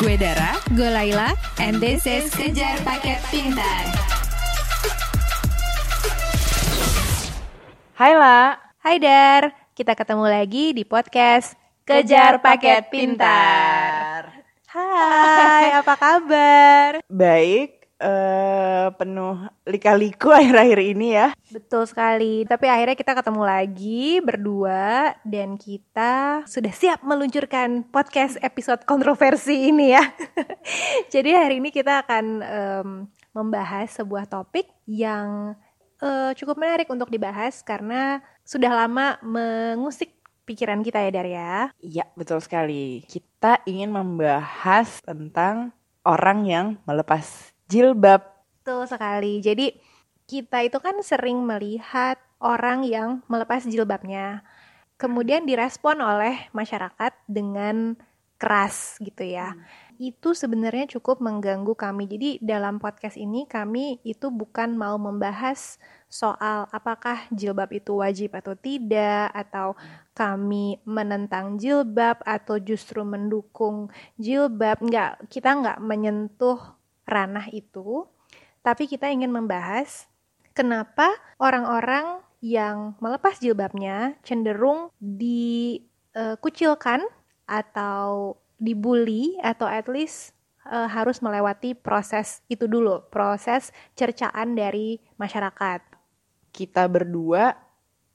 Gue Dara, Gue Laila, and this is Kejar Paket Pintar. Hai La, Hai Dar, kita ketemu lagi di podcast Kejar Paket Pintar. Hai, apa kabar? baik, eh penuh lika-liku akhir-akhir ini ya. Betul sekali, tapi akhirnya kita ketemu lagi berdua dan kita sudah siap meluncurkan podcast episode kontroversi ini ya. Jadi hari ini kita akan em, membahas sebuah topik yang eh, cukup menarik untuk dibahas karena sudah lama mengusik pikiran kita ya Dar ya. Iya, betul sekali. Kita ingin membahas tentang orang yang melepas jilbab. Betul sekali. Jadi kita itu kan sering melihat orang yang melepas jilbabnya. Kemudian direspon oleh masyarakat dengan keras gitu ya. Itu sebenarnya cukup mengganggu kami. Jadi dalam podcast ini kami itu bukan mau membahas soal apakah jilbab itu wajib atau tidak atau kami menentang jilbab atau justru mendukung jilbab. Enggak, kita nggak menyentuh ranah itu tapi kita ingin membahas kenapa orang-orang yang melepas jilbabnya cenderung dikucilkan atau dibully atau at least eh, harus melewati proses itu dulu, proses cercaan dari masyarakat. Kita berdua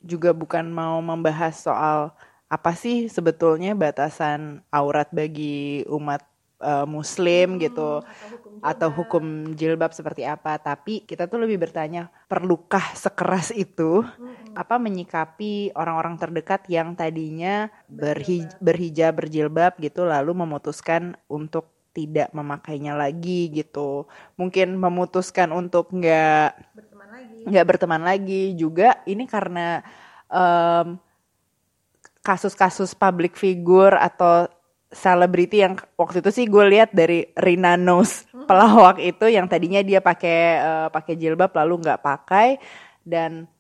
juga bukan mau membahas soal apa sih sebetulnya batasan aurat bagi umat eh, muslim gitu atau hukum jilbab. seperti apa. Tapi kita tuh lebih bertanya perlukah sekeras itu? Apa menyikapi orang-orang terdekat yang tadinya berhi berhijab berjilbab gitu lalu memutuskan untuk tidak memakainya lagi gitu. Mungkin memutuskan untuk nggak nggak berteman lagi. Juga ini karena em, kasus-kasus public figure atau selebriti yang waktu itu sih gue lihat dari Rina Nose pelawak itu yang tadinya dia pakai eh, pakai jilbab lalu nggak pakai dan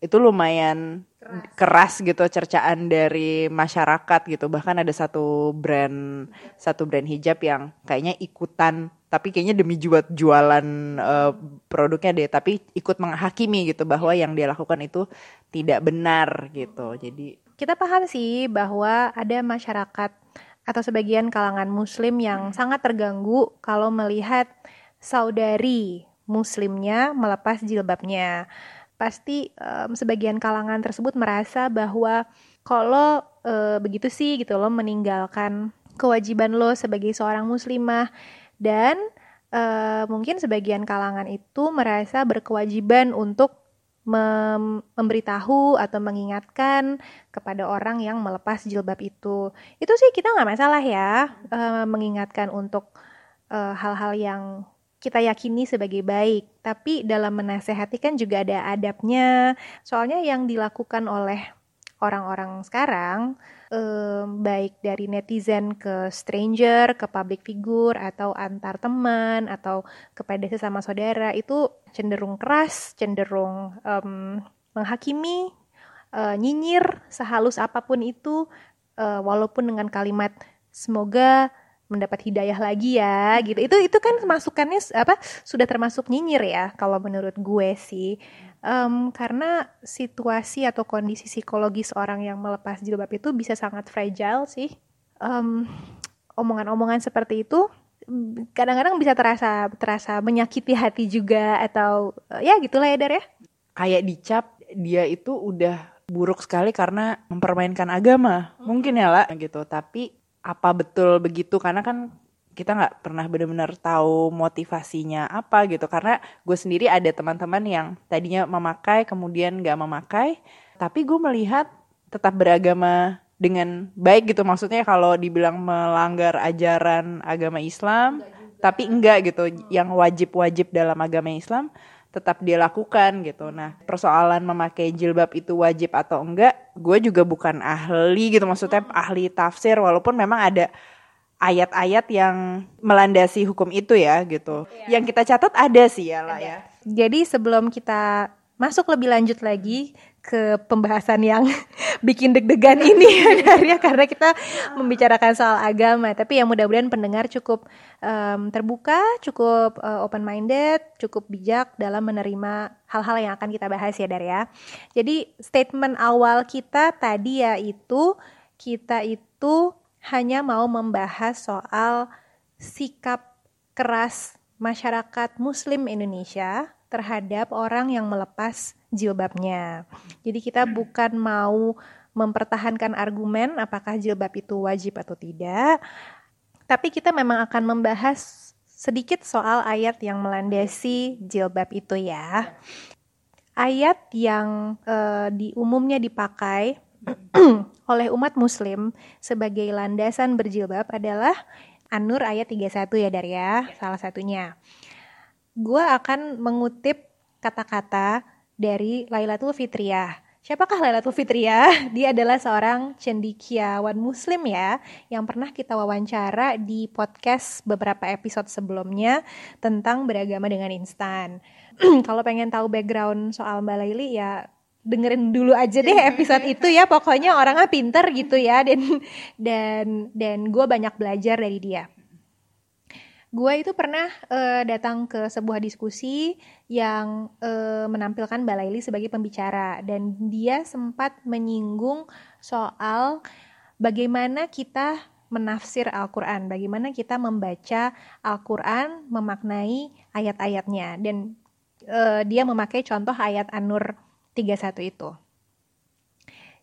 itu lumayan keras. gitu cercaan dari masyarakat gitu. Bahkan ada satu brand satu brand hijab yang kayaknya ikutan tapi kayaknya demi jual jualan eh, produknya deh tapi ikut menghakimi gitu bahwa yang dia lakukan itu tidak benar gitu. Jadi Kita paham sih bahwa ada masyarakat atau sebagian kalangan muslim yang sangat terganggu kalau melihat saudari muslimnya melepas jilbabnya. Pasti em, sebagian kalangan tersebut merasa bahwa kalau eh, begitu sih gitu lo meninggalkan kewajiban lo sebagai seorang muslimah dan eh, mungkin sebagian kalangan itu merasa berkewajiban untuk mem- memberitahu atau mengingatkan kepada orang yang melepas jilbab itu. Itu sih kita nggak masalah ya, eh, mengingatkan untuk eh, hal-hal yang kita yakini sebagai baik. Tapi dalam menasehati kan juga ada adabnya. Soalnya yang dilakukan oleh orang-orang sekarang, eh, baik dari netizen ke stranger, ke public figure, atau antar teman, atau kepada sesama saudara, itu cenderung keras, cenderung em, menghakimi, eh, nyinyir, sehalus apa pun itu, eh, walaupun dengan kalimat semoga mendapat hidayah lagi ya gitu. Itu itu kan masukannya apa sudah termasuk nyinyir ya kalau menurut gue sih Em, karena situasi atau kondisi psikologis orang yang melepas jilbab itu bisa sangat fragile sih. Em, omongan-omongan seperti itu kadang-kadang bisa terasa terasa menyakiti hati juga atau eh, ya gitulah ya Dar ya. Kayak dicap dia itu udah buruk sekali karena mempermainkan agama. Mungkin ya lah gitu. Tapi apa betul begitu? Karena kan kita nggak pernah benar-benar tahu motivasinya apa gitu. Karena gue sendiri ada teman-teman yang tadinya memakai kemudian nggak memakai. Tapi gue melihat tetap beragama dengan baik gitu. Maksudnya kalau dibilang melanggar ajaran agama Islam tapi enggak gitu. Yang wajib-wajib dalam agama Islam tetap dia lakukan gitu. Nah, persoalan memakai jilbab itu wajib atau enggak, gue juga bukan ahli gitu, maksudnya ahli tafsir walaupun memang ada ayat-ayat yang melandasi hukum itu ya gitu. Yang kita catat ada sih ya lah ya. Jadi sebelum kita masuk lebih lanjut lagi ke pembahasan yang bikin deg-degan ini ya karena kita membicarakan soal agama tapi ya mudah-mudahan pendengar cukup um, terbuka cukup uh, open minded cukup bijak dalam menerima hal-hal yang akan kita bahas ya Dar ya jadi statement awal kita tadi yaitu kita itu hanya mau membahas soal sikap keras masyarakat muslim Indonesia terhadap orang yang melepas jilbabnya. Jadi kita bukan mau mempertahankan argumen apakah jilbab itu wajib atau tidak, tapi kita memang akan membahas sedikit soal ayat yang melandasi jilbab itu ya. Ayat yang uh, di umumnya dipakai oleh umat muslim sebagai landasan berjilbab adalah An-Nur ayat 31 ya Daria, salah satunya gue akan mengutip kata-kata dari Lailatul Fitriyah. Siapakah Lailatul Fitriyah? Dia adalah seorang cendikiawan muslim ya yang pernah kita wawancara di podcast beberapa episode sebelumnya tentang beragama dengan instan. Kalau pengen tahu background soal Mbak Laili ya dengerin dulu aja deh episode itu ya. Pokoknya orangnya pinter gitu ya. Dan dan dan gue banyak belajar dari dia. Gue itu pernah uh, datang ke sebuah diskusi yang uh, menampilkan Balaili sebagai pembicara. Dan dia sempat menyinggung soal bagaimana kita menafsir Al-Quran, bagaimana kita membaca Al-Quran, memaknai ayat-ayatnya. Dan uh, dia memakai contoh ayat An-Nur 31 itu.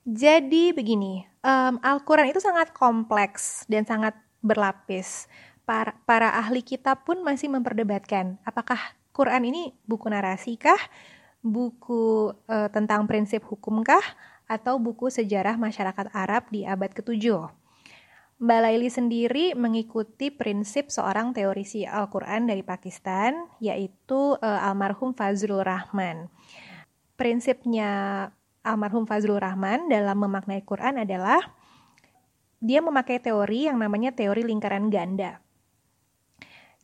Jadi begini, um, Al-Quran itu sangat kompleks dan sangat berlapis para, para ahli kitab pun masih memperdebatkan apakah Quran ini buku narasi kah, buku e, tentang prinsip hukum kah, atau buku sejarah masyarakat Arab di abad ke-7. Mbak Laili sendiri mengikuti prinsip seorang teorisi Al-Quran dari Pakistan, yaitu e, almarhum Fazlul Rahman. Prinsipnya almarhum Fazlul Rahman dalam memaknai Quran adalah dia memakai teori yang namanya teori lingkaran ganda.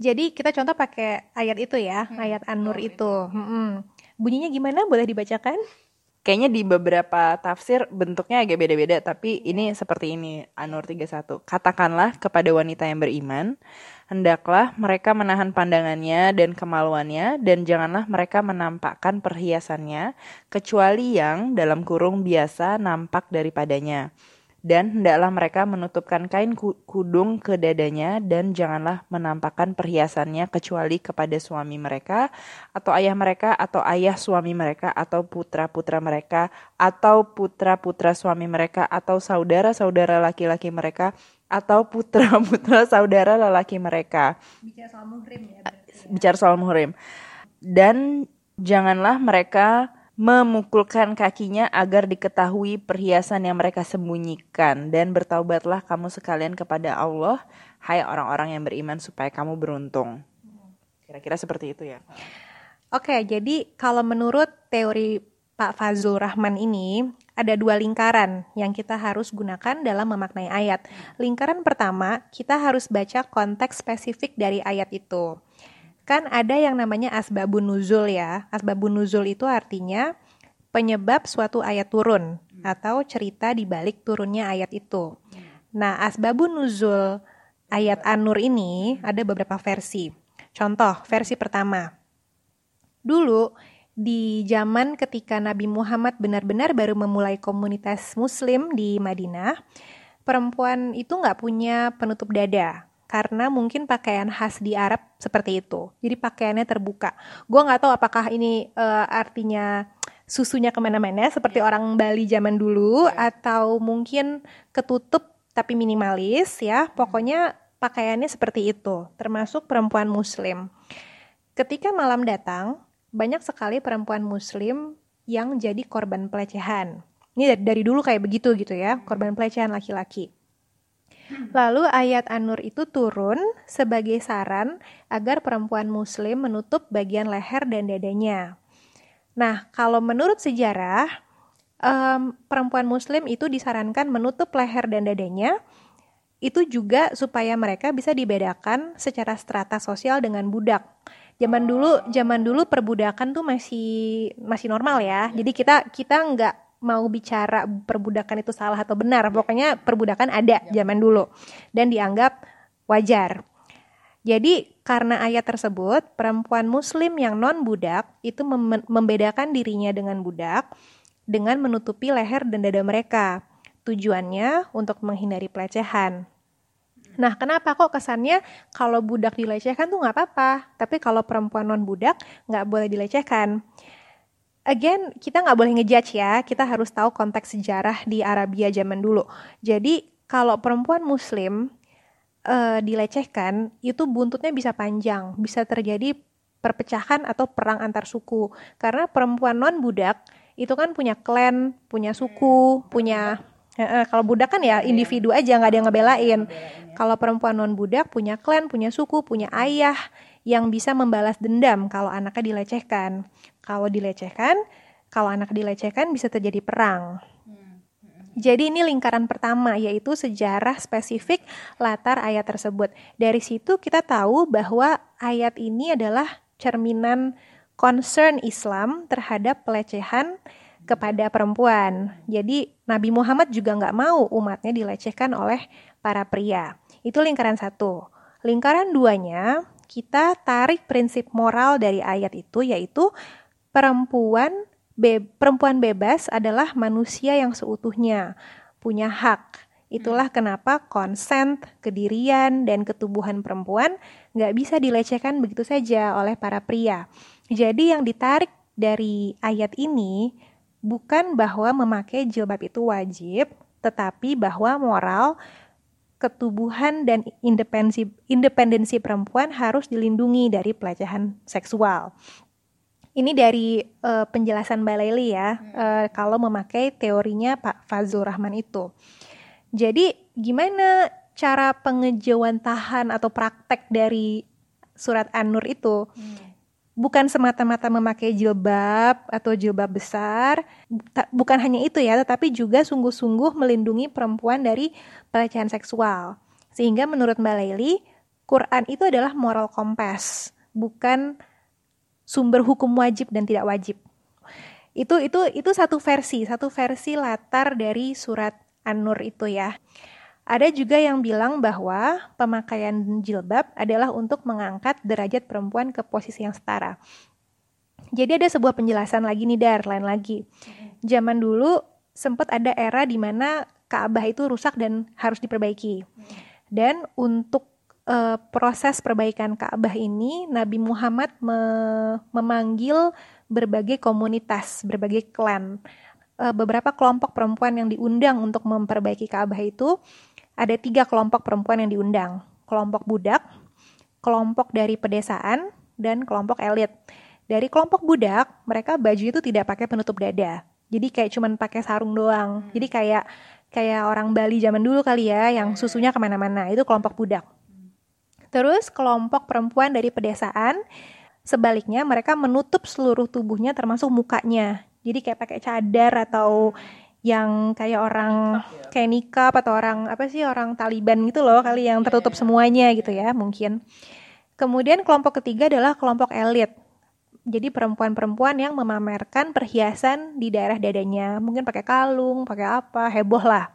Jadi kita contoh pakai ayat itu ya, hmm. ayat An-Nur oh, itu. Hmm. Bunyinya gimana? Boleh dibacakan? Kayaknya di beberapa tafsir bentuknya agak beda-beda, tapi ini seperti ini An-Nur 31. Katakanlah kepada wanita yang beriman, hendaklah mereka menahan pandangannya dan kemaluannya dan janganlah mereka menampakkan perhiasannya kecuali yang dalam kurung biasa nampak daripadanya dan hendaklah mereka menutupkan kain kudung ke dadanya dan janganlah menampakkan perhiasannya kecuali kepada suami mereka atau ayah mereka atau ayah suami mereka atau putra-putra mereka atau putra-putra suami mereka atau saudara-saudara laki-laki mereka atau putra-putra saudara lelaki mereka. Bicara soal muhrim ya. ya. Bicara soal muhrim. Dan janganlah mereka memukulkan kakinya agar diketahui perhiasan yang mereka sembunyikan dan bertaubatlah kamu sekalian kepada Allah hai orang-orang yang beriman supaya kamu beruntung. Kira-kira seperti itu ya. Oke, jadi kalau menurut teori Pak Fazul Rahman ini ada dua lingkaran yang kita harus gunakan dalam memaknai ayat. Lingkaran pertama, kita harus baca konteks spesifik dari ayat itu kan ada yang namanya asbabun nuzul ya. Asbabun nuzul itu artinya penyebab suatu ayat turun atau cerita di balik turunnya ayat itu. Nah, asbabun nuzul ayat An-Nur ini ada beberapa versi. Contoh, versi pertama. Dulu di zaman ketika Nabi Muhammad benar-benar baru memulai komunitas muslim di Madinah, perempuan itu nggak punya penutup dada karena mungkin pakaian khas di Arab seperti itu. Jadi pakaiannya terbuka. Gue nggak tahu apakah ini uh, artinya susunya ke mana-mana seperti yeah. orang Bali zaman dulu yeah. atau mungkin ketutup tapi minimalis ya. Pokoknya pakaiannya seperti itu, termasuk perempuan Muslim. Ketika malam datang, banyak sekali perempuan Muslim yang jadi korban pelecehan. Ini dari, dari dulu kayak begitu gitu ya, korban pelecehan laki-laki. Lalu ayat An-Nur itu turun sebagai saran agar perempuan muslim menutup bagian leher dan dadanya. Nah, kalau menurut sejarah, um, perempuan muslim itu disarankan menutup leher dan dadanya itu juga supaya mereka bisa dibedakan secara strata sosial dengan budak. Zaman dulu, zaman dulu perbudakan tuh masih masih normal ya. Jadi kita kita nggak mau bicara perbudakan itu salah atau benar. Pokoknya perbudakan ada zaman dulu dan dianggap wajar. Jadi karena ayat tersebut, perempuan muslim yang non budak itu mem- membedakan dirinya dengan budak dengan menutupi leher dan dada mereka. Tujuannya untuk menghindari pelecehan. Nah, kenapa kok kesannya kalau budak dilecehkan tuh nggak apa-apa, tapi kalau perempuan non budak nggak boleh dilecehkan? Again, kita nggak boleh ngejudge ya. Kita harus tahu konteks sejarah di Arabia zaman dulu. Jadi kalau perempuan Muslim uh, dilecehkan, itu buntutnya bisa panjang, bisa terjadi perpecahan atau perang antar suku. Karena perempuan non budak itu kan punya klan, punya suku, punya uh, kalau budak kan ya individu aja nggak ada yang ngebelain. Kalau perempuan non budak punya klan, punya suku, punya ayah yang bisa membalas dendam kalau anaknya dilecehkan. Kalau dilecehkan, kalau anak dilecehkan bisa terjadi perang. Jadi ini lingkaran pertama yaitu sejarah spesifik latar ayat tersebut. Dari situ kita tahu bahwa ayat ini adalah cerminan concern Islam terhadap pelecehan kepada perempuan. Jadi Nabi Muhammad juga nggak mau umatnya dilecehkan oleh para pria. Itu lingkaran satu. Lingkaran duanya, kita tarik prinsip moral dari ayat itu yaitu perempuan be perempuan bebas adalah manusia yang seutuhnya, punya hak. Itulah hmm. kenapa konsen, kedirian, dan ketubuhan perempuan nggak bisa dilecehkan begitu saja oleh para pria. Jadi yang ditarik dari ayat ini bukan bahwa memakai jilbab itu wajib, tetapi bahwa moral, ketubuhan, dan independensi, independensi perempuan harus dilindungi dari pelecehan seksual. Ini dari uh, penjelasan Mbak Leli ya, uh, kalau memakai teorinya Pak Fazlur Rahman itu. Jadi gimana cara pengejauhan tahan atau praktek dari surat An-Nur itu? Hmm. Bukan semata-mata memakai jilbab atau jilbab besar, bukan hanya itu ya, tetapi juga sungguh-sungguh melindungi perempuan dari pelecehan seksual. Sehingga menurut Mbak Leli, Quran itu adalah moral kompas, bukan sumber hukum wajib dan tidak wajib. Itu itu itu satu versi, satu versi latar dari surat An-Nur itu ya. Ada juga yang bilang bahwa pemakaian jilbab adalah untuk mengangkat derajat perempuan ke posisi yang setara. Jadi ada sebuah penjelasan lagi nih Dar, lain lagi. Zaman dulu sempat ada era di mana Ka'bah itu rusak dan harus diperbaiki. Dan untuk uh, proses perbaikan Ka'bah ini Nabi Muhammad me memanggil berbagai komunitas, berbagai klan. Uh, beberapa kelompok perempuan yang diundang untuk memperbaiki Ka'bah itu ada tiga kelompok perempuan yang diundang. Kelompok budak, kelompok dari pedesaan, dan kelompok elit. Dari kelompok budak, mereka baju itu tidak pakai penutup dada. Jadi kayak cuman pakai sarung doang. Jadi kayak kayak orang Bali zaman dulu kali ya, yang susunya ke mana-mana. Itu kelompok budak. Terus kelompok perempuan dari pedesaan, sebaliknya mereka menutup seluruh tubuhnya termasuk mukanya. Jadi kayak pakai cadar atau yang kayak orang kayak nikah atau orang apa sih orang Taliban gitu loh kali yang tertutup semuanya gitu ya mungkin. Kemudian kelompok ketiga adalah kelompok elit. Jadi perempuan-perempuan yang memamerkan perhiasan di daerah dadanya, mungkin pakai kalung, pakai apa, heboh lah.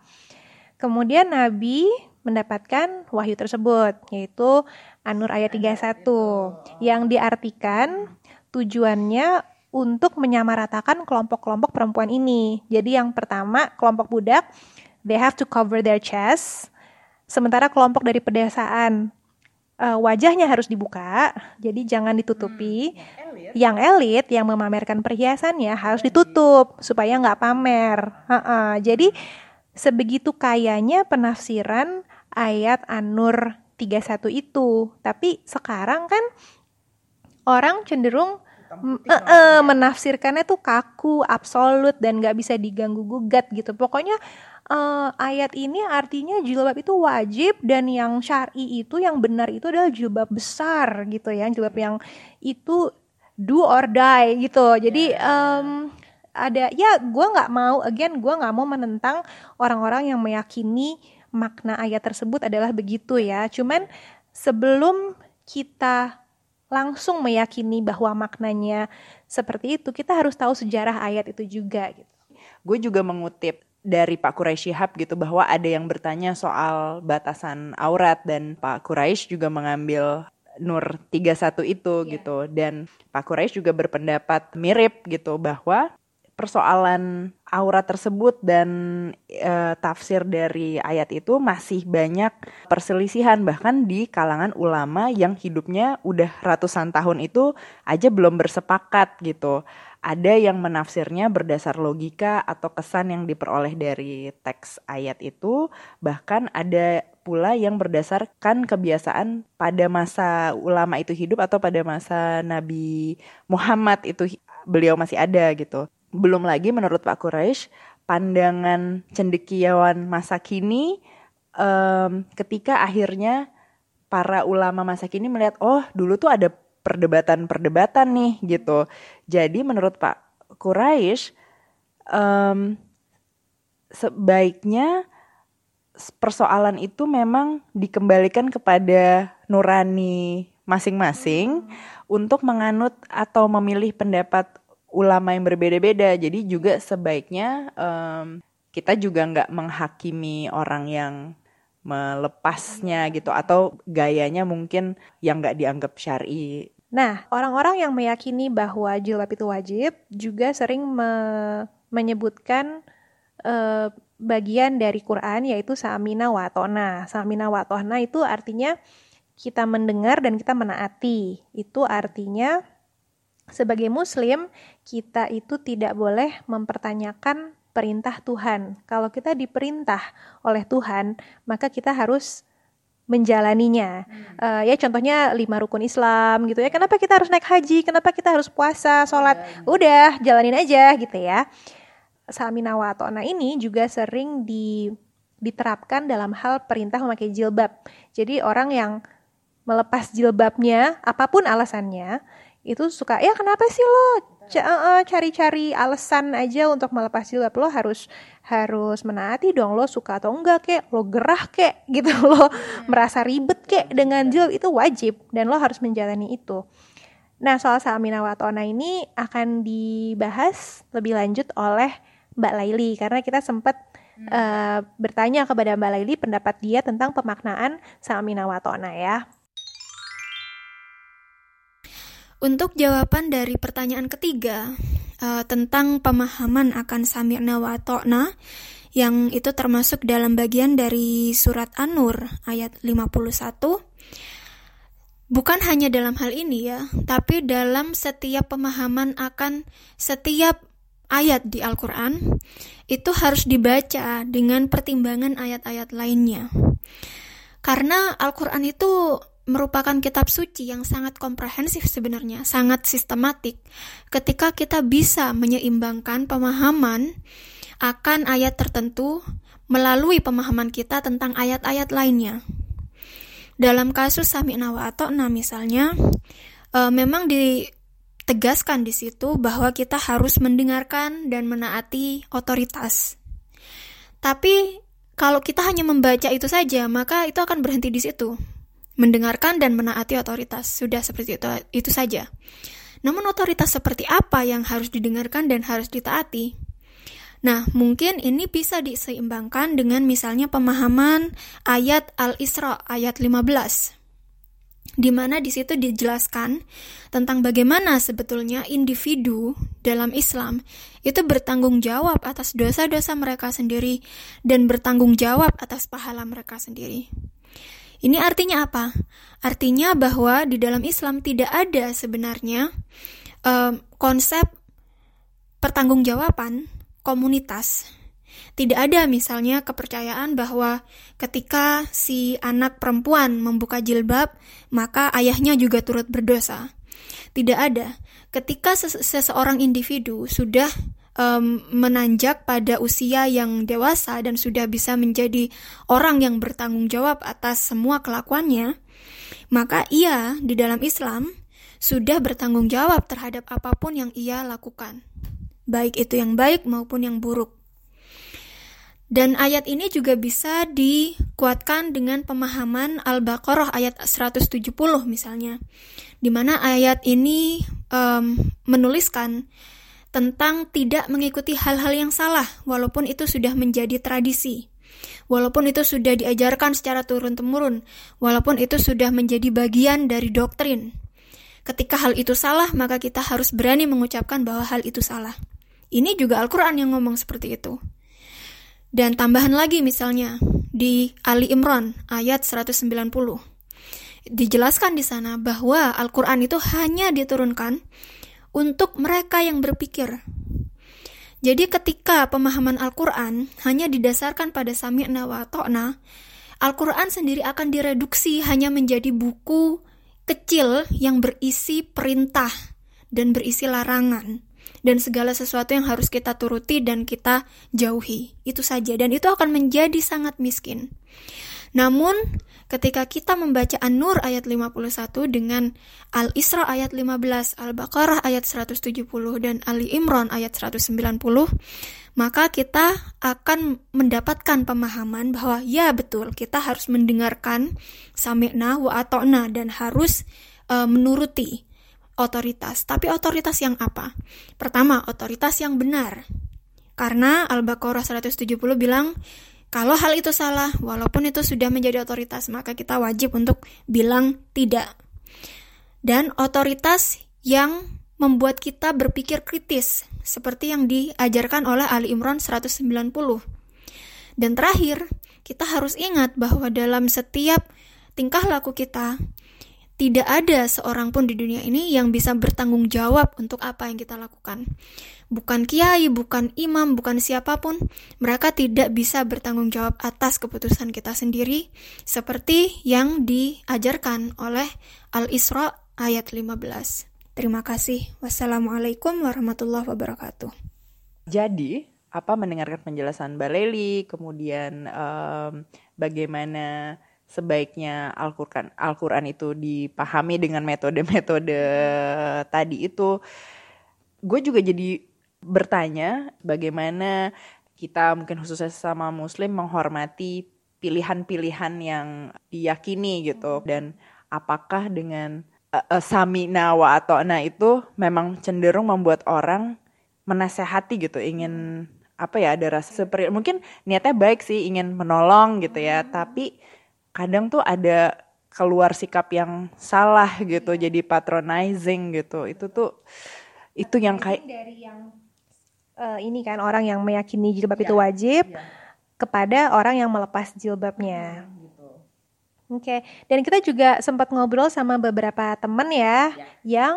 Kemudian Nabi mendapatkan wahyu tersebut yaitu An-Nur ayat 31 yang diartikan tujuannya untuk menyamaratakan kelompok-kelompok perempuan ini. Jadi yang pertama kelompok budak they have to cover their chest sementara kelompok dari pedesaan uh, wajahnya harus dibuka, jadi jangan ditutupi. Hmm, yang, elit. yang memamerkan perhiasannya harus ditutup supaya nggak pamer. Uh -uh. Jadi sebegitu kayanya penafsiran ayat An-Nur 31 itu. Tapi sekarang kan orang cenderung uh, uh, menafsirkannya tuh kaku, absolut dan gak bisa diganggu gugat gitu. Pokoknya uh, ayat ini artinya jilbab itu wajib dan yang syari itu yang benar itu adalah jilbab besar gitu ya, jilbab yang itu do or die gitu. Jadi um, ada ya gue nggak mau again gue nggak mau menentang orang-orang yang meyakini makna ayat tersebut adalah begitu ya cuman sebelum kita langsung meyakini bahwa maknanya seperti itu, kita harus tahu sejarah ayat itu juga gitu. Gue juga mengutip dari Pak Quraisy Shihab gitu bahwa ada yang bertanya soal batasan aurat dan Pak Quraisy juga mengambil Nur 31 itu yeah. gitu dan Pak Quraisy juga berpendapat mirip gitu bahwa persoalan aurat tersebut dan e, tafsir dari ayat itu masih banyak perselisihan bahkan di kalangan ulama yang hidupnya udah ratusan tahun itu aja belum bersepakat gitu. Ada yang menafsirnya berdasar logika atau kesan yang diperoleh dari teks ayat itu, bahkan ada pula yang berdasarkan kebiasaan pada masa ulama itu hidup atau pada masa Nabi Muhammad itu beliau masih ada gitu. Belum lagi menurut Pak Quraisy, pandangan cendekiawan masa kini um, ketika akhirnya para ulama masa kini melihat oh dulu tuh ada perdebatan-perdebatan nih gitu. Jadi menurut Pak Quraisy um, sebaiknya persoalan itu memang dikembalikan kepada nurani masing-masing hmm. untuk menganut atau memilih pendapat ulama yang berbeda-beda. Jadi juga sebaiknya um, kita juga nggak menghakimi orang yang melepasnya gitu atau gayanya mungkin yang nggak dianggap syari. Nah, orang-orang yang meyakini bahwa jilbab itu wajib juga sering me menyebutkan uh, bagian dari Quran yaitu samina watona. Samina watona itu artinya kita mendengar dan kita menaati. Itu artinya sebagai muslim kita itu tidak boleh mempertanyakan perintah Tuhan. Kalau kita diperintah oleh Tuhan, maka kita harus menjalaninya. Hmm. Uh, ya contohnya lima rukun Islam gitu ya. Kenapa kita harus naik haji? Kenapa kita harus puasa, sholat? Ya, Udah, jalanin aja gitu ya. Samina wa ini juga sering di, diterapkan dalam hal perintah memakai jilbab. Jadi orang yang melepas jilbabnya, apa pun alasannya, itu suka ya kenapa sih lo cari-cari alasan aja untuk melepas jilbab? Lo harus harus menaati dong lo suka atau enggak kek? Lo gerah kek? Gitu lo hmm. merasa ribet kek dengan jilbab. Itu wajib dan lo harus menjalani itu. Nah soal Samina Watona ini akan dibahas lebih lanjut oleh Mbak Laili karena kita sempat hmm. uh, bertanya kepada Mbak Laili pendapat dia tentang pemaknaan Samina Watona ya untuk jawaban dari pertanyaan ketiga uh, tentang pemahaman akan sami'na wa to'na yang itu termasuk dalam bagian dari surat An-Nur ayat 51 bukan hanya dalam hal ini ya, tapi dalam setiap pemahaman akan setiap ayat di Al-Qur'an itu harus dibaca dengan pertimbangan ayat-ayat lainnya. Karena Al-Qur'an itu merupakan kitab suci yang sangat komprehensif sebenarnya, sangat sistematik. Ketika kita bisa menyeimbangkan pemahaman akan ayat tertentu melalui pemahaman kita tentang ayat-ayat lainnya. Dalam kasus Sami'na wa Atokna misalnya, e, memang ditegaskan di situ bahwa kita harus mendengarkan dan menaati otoritas. Tapi kalau kita hanya membaca itu saja, maka itu akan berhenti di situ mendengarkan dan menaati otoritas. Sudah seperti itu, itu saja. Namun otoritas seperti apa yang harus didengarkan dan harus ditaati? Nah, mungkin ini bisa diseimbangkan dengan misalnya pemahaman ayat Al-Isra ayat 15 di mana di situ dijelaskan tentang bagaimana sebetulnya individu dalam Islam itu bertanggung jawab atas dosa-dosa mereka sendiri dan bertanggung jawab atas pahala mereka sendiri. Ini artinya apa? Artinya bahwa di dalam Islam tidak ada sebenarnya um, konsep pertanggungjawaban komunitas. Tidak ada misalnya kepercayaan bahwa ketika si anak perempuan membuka jilbab, maka ayahnya juga turut berdosa. Tidak ada. Ketika seseorang individu sudah um, menanjak pada usia yang dewasa dan sudah bisa menjadi orang yang bertanggung jawab atas semua kelakuannya, maka ia di dalam Islam sudah bertanggung jawab terhadap apa pun yang ia lakukan, baik itu yang baik maupun yang buruk. Dan ayat ini juga bisa dikuatkan dengan pemahaman Al-Baqarah ayat 170 misalnya. Di mana ayat ini um, menuliskan tentang tidak mengikuti hal-hal yang salah walaupun itu sudah menjadi tradisi. Walaupun itu sudah diajarkan secara turun-temurun, walaupun itu sudah menjadi bagian dari doktrin. Ketika hal itu salah, maka kita harus berani mengucapkan bahwa hal itu salah. Ini juga Al-Quran yang ngomong seperti itu. Dan tambahan lagi misalnya di Ali Imran ayat 190. Dijelaskan di sana bahwa Al-Qur'an itu hanya diturunkan untuk mereka yang berpikir. Jadi ketika pemahaman Al-Qur'an hanya didasarkan pada sami'na wa ta'na, Al-Qur'an sendiri akan direduksi hanya menjadi buku kecil yang berisi perintah dan berisi larangan dan segala sesuatu yang harus kita turuti dan kita jauhi. Itu saja dan itu akan menjadi sangat miskin. Namun, ketika kita membaca An-Nur ayat 51 dengan Al-Isra ayat 15, Al-Baqarah ayat 170 dan Ali Imran ayat 190, maka kita akan mendapatkan pemahaman bahwa ya betul, kita harus mendengarkan sami'na wa ata'na dan harus uh, menuruti otoritas. Tapi otoritas yang apa? Pertama, otoritas yang benar. Karena Al-Baqarah 170 bilang kalau hal itu salah, walaupun itu sudah menjadi otoritas, maka kita wajib untuk bilang tidak. Dan otoritas yang membuat kita berpikir kritis, seperti yang diajarkan oleh Ali Imran 190. Dan terakhir, kita harus ingat bahwa dalam setiap tingkah laku kita, tidak ada seorang pun di dunia ini yang bisa bertanggung jawab untuk apa yang kita lakukan. Bukan kiai, bukan imam, bukan siapa pun, mereka tidak bisa bertanggung jawab atas keputusan kita sendiri, seperti yang diajarkan oleh Al-Isra ayat 15. Terima kasih. Wassalamualaikum warahmatullahi wabarakatuh. Jadi, apa mendengarkan penjelasan Baleli, kemudian um, bagaimana sebaiknya Al-Qur'an Al-Qur'an itu dipahami dengan metode-metode tadi itu. Gue juga jadi bertanya bagaimana kita mungkin khususnya sama muslim menghormati pilihan-pilihan yang diyakini gitu. Dan apakah dengan uh, uh, samina wa atau nah itu memang cenderung membuat orang menasehati gitu ingin apa ya ada rasa seperti mungkin niatnya baik sih ingin menolong gitu ya. Tapi kadang tuh ada keluar sikap yang salah gitu jadi patronizing gitu itu tuh itu yang kayak dari yang uh, ini kan orang yang meyakini jilbab ya, itu wajib ya. kepada orang yang melepas jilbabnya hmm, gitu. Oke, okay. dan kita juga sempat ngobrol sama beberapa temen ya, ya. yang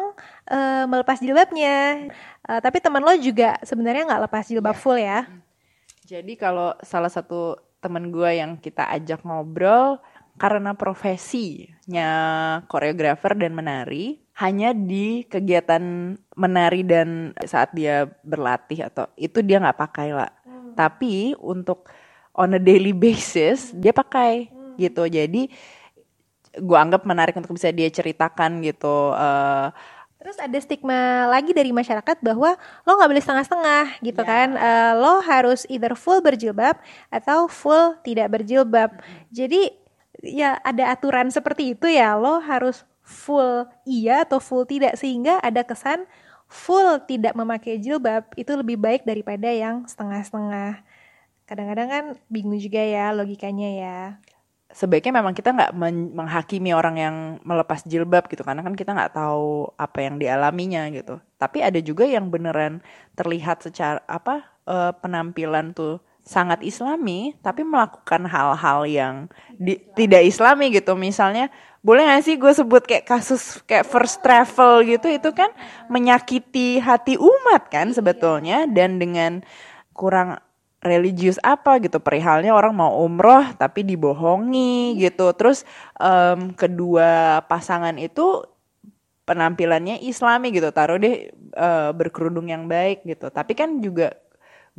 uh, melepas jilbabnya. Uh, tapi teman lo juga sebenarnya nggak lepas jilbab ya. full ya. Hmm. Jadi kalau salah satu temen gue yang kita ajak ngobrol, karena profesinya koreografer dan menari hanya di kegiatan menari dan saat dia berlatih atau itu dia nggak pakai lah hmm. tapi untuk on a daily basis dia pakai hmm. gitu jadi gue anggap menarik untuk bisa dia ceritakan gitu uh, Terus ada stigma lagi dari masyarakat bahwa lo nggak boleh setengah-setengah gitu yeah. kan, uh, lo harus either full berjilbab atau full tidak berjilbab. -hmm. Jadi ya ada aturan seperti itu ya lo harus full iya atau full tidak sehingga ada kesan full tidak memakai jilbab itu lebih baik daripada yang setengah-setengah. Kadang-kadang kan bingung juga ya logikanya ya. Sebaiknya memang kita nggak menghakimi orang yang melepas jilbab gitu karena kan kita nggak tahu apa yang dialaminya gitu. Tapi ada juga yang beneran terlihat secara apa uh, penampilan tuh sangat islami tapi melakukan hal-hal yang di, tidak islami gitu. Misalnya boleh gak sih gue sebut kayak kasus kayak first travel gitu? Itu kan menyakiti hati umat kan sebetulnya dan dengan kurang religius apa gitu. Perihalnya orang mau umroh tapi dibohongi gitu. Terus um, kedua pasangan itu penampilannya islami gitu. Taruh deh uh, berkerudung yang baik gitu. Tapi kan juga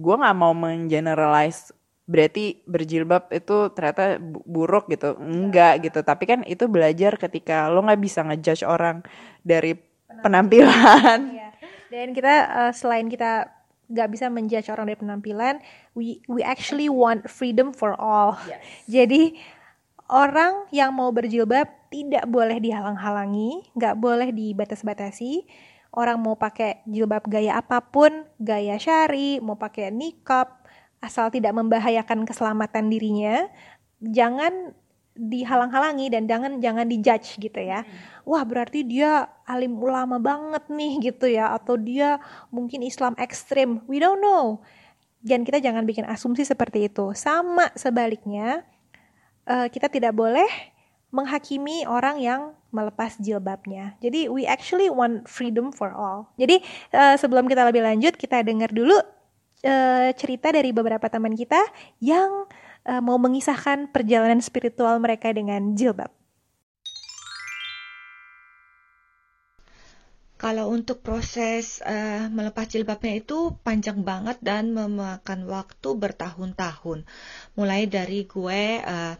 gue nggak mau mengeneralize berarti berjilbab itu ternyata buruk gitu enggak gitu tapi kan itu belajar ketika lo nggak bisa ngejudge orang dari penampilan iya. dan kita uh, selain kita nggak bisa menjudge orang dari penampilan. We we actually want freedom for all. Yes. Jadi orang yang mau berjilbab tidak boleh dihalang-halangi, nggak boleh dibatas-batasi. Orang mau pakai jilbab gaya apa pun, gaya syari, mau pakai nikab, asal tidak membahayakan keselamatan dirinya, jangan dihalang-halangi dan jangan jangan dijudge gitu ya. Hmm. Wah, berarti dia alim ulama banget nih gitu ya atau dia mungkin Islam ekstrim. We don't know. Dan kita jangan bikin asumsi seperti itu. Sama sebaliknya, uh, kita tidak boleh menghakimi orang yang melepas jilbabnya. Jadi we actually want freedom for all. Jadi uh, sebelum kita lebih lanjut, kita dengar dulu uh, cerita dari beberapa teman kita yang uh, mau mengisahkan perjalanan spiritual mereka dengan jilbab. Kalau untuk proses uh, melepas jilbabnya itu panjang banget dan memakan waktu bertahun-tahun. Mulai dari gue uh,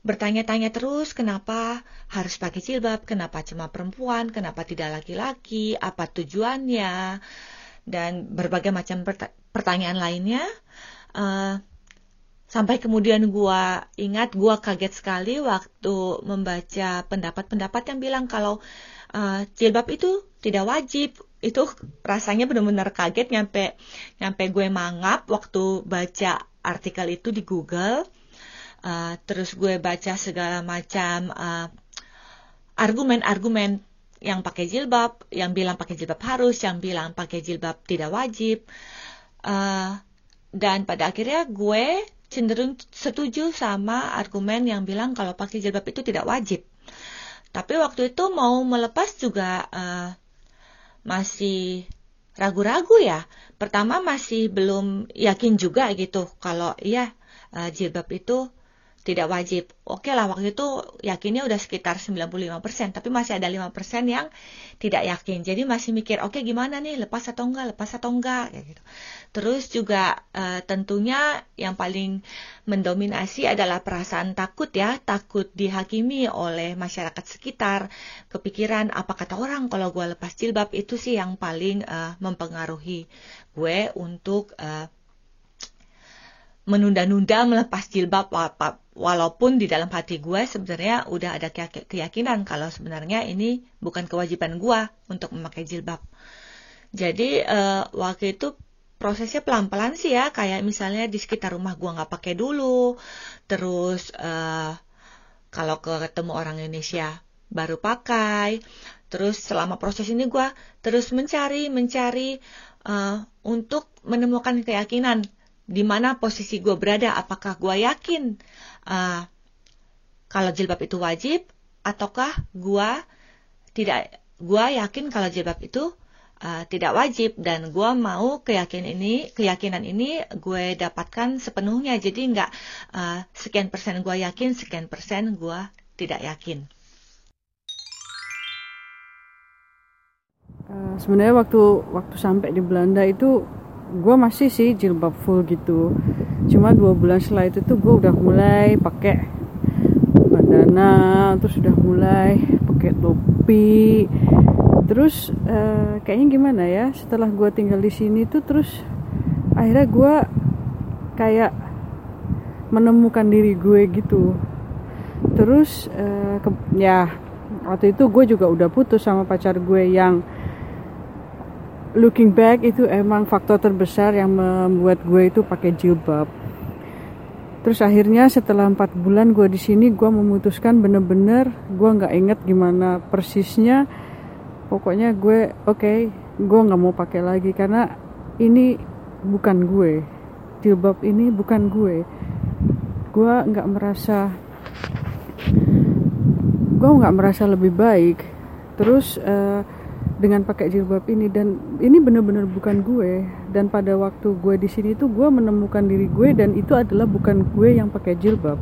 bertanya-tanya terus kenapa harus pakai jilbab, kenapa cuma perempuan, kenapa tidak laki-laki, apa tujuannya, dan berbagai macam pertanyaan lainnya. Uh, Sampai kemudian gua ingat gua kaget sekali waktu membaca pendapat-pendapat yang bilang kalau uh, jilbab itu tidak wajib. Itu rasanya benar-benar kaget nyampe nyampe gue mangap waktu baca artikel itu di Google. Uh, terus gue baca segala macam uh, argumen-argumen yang pakai jilbab, yang bilang pakai jilbab harus, yang bilang pakai jilbab tidak wajib. Uh, dan pada akhirnya gue cenderung setuju sama argumen yang bilang kalau pakai jilbab itu tidak wajib. Tapi waktu itu mau melepas juga uh, masih ragu-ragu ya. Pertama masih belum yakin juga gitu kalau iya uh, jilbab itu tidak wajib. Oke lah waktu itu yakinnya udah sekitar 95%, tapi masih ada 5% yang tidak yakin. Jadi masih mikir, oke gimana nih, lepas atau enggak, lepas atau enggak, kayak gitu. Terus juga uh, tentunya yang paling mendominasi adalah perasaan takut ya, takut dihakimi oleh masyarakat sekitar. Kepikiran apa kata orang kalau gue lepas jilbab itu sih yang paling uh, mempengaruhi gue untuk uh, menunda-nunda melepas jilbab walaupun di dalam hati gue sebenarnya udah ada keyakinan kalau sebenarnya ini bukan kewajiban gue untuk memakai jilbab. Jadi uh, waktu itu prosesnya pelan-pelan sih ya, kayak misalnya di sekitar rumah gue nggak pakai dulu, terus uh, kalau ketemu orang Indonesia baru pakai, terus selama proses ini gue terus mencari mencari uh, untuk menemukan keyakinan di mana posisi gue berada, apakah gue yakin uh, kalau jilbab itu wajib, ataukah gue tidak, gue yakin kalau jilbab itu uh, tidak wajib dan gue mau keyakinan ini, keyakinan ini gue dapatkan sepenuhnya, jadi nggak uh, sekian persen gue yakin, sekian persen gue tidak yakin. Uh, sebenarnya waktu waktu sampai di Belanda itu gue masih sih jilbab full gitu. Cuma dua bulan setelah itu tuh gue udah mulai pakai bandana terus udah mulai pakai topi. Terus uh, kayaknya gimana ya setelah gue tinggal di sini tuh terus akhirnya gue kayak menemukan diri gue gitu. Terus uh, ke, ya waktu itu gue juga udah putus sama pacar gue yang looking back itu emang faktor terbesar yang membuat gue itu pakai jilbab. Terus akhirnya setelah empat bulan gue di sini gue memutuskan bener-bener gue nggak inget gimana persisnya. Pokoknya gue oke okay, gue nggak mau pakai lagi karena ini bukan gue. Jilbab ini bukan gue. Gue nggak merasa gue nggak merasa lebih baik. Terus uh, dengan pakai jilbab ini. Dan ini benar-benar bukan gue. Dan pada waktu gue di sini tuh gue menemukan diri gue dan itu adalah bukan gue yang pakai jilbab.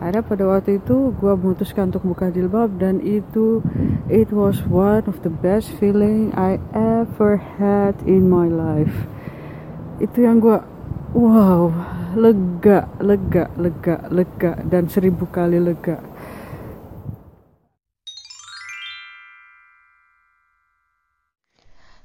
Ada pada waktu itu gue memutuskan untuk buka jilbab dan itu it was one of the best feeling I ever had in my life. Itu yang gue wow lega lega lega lega dan seribu kali lega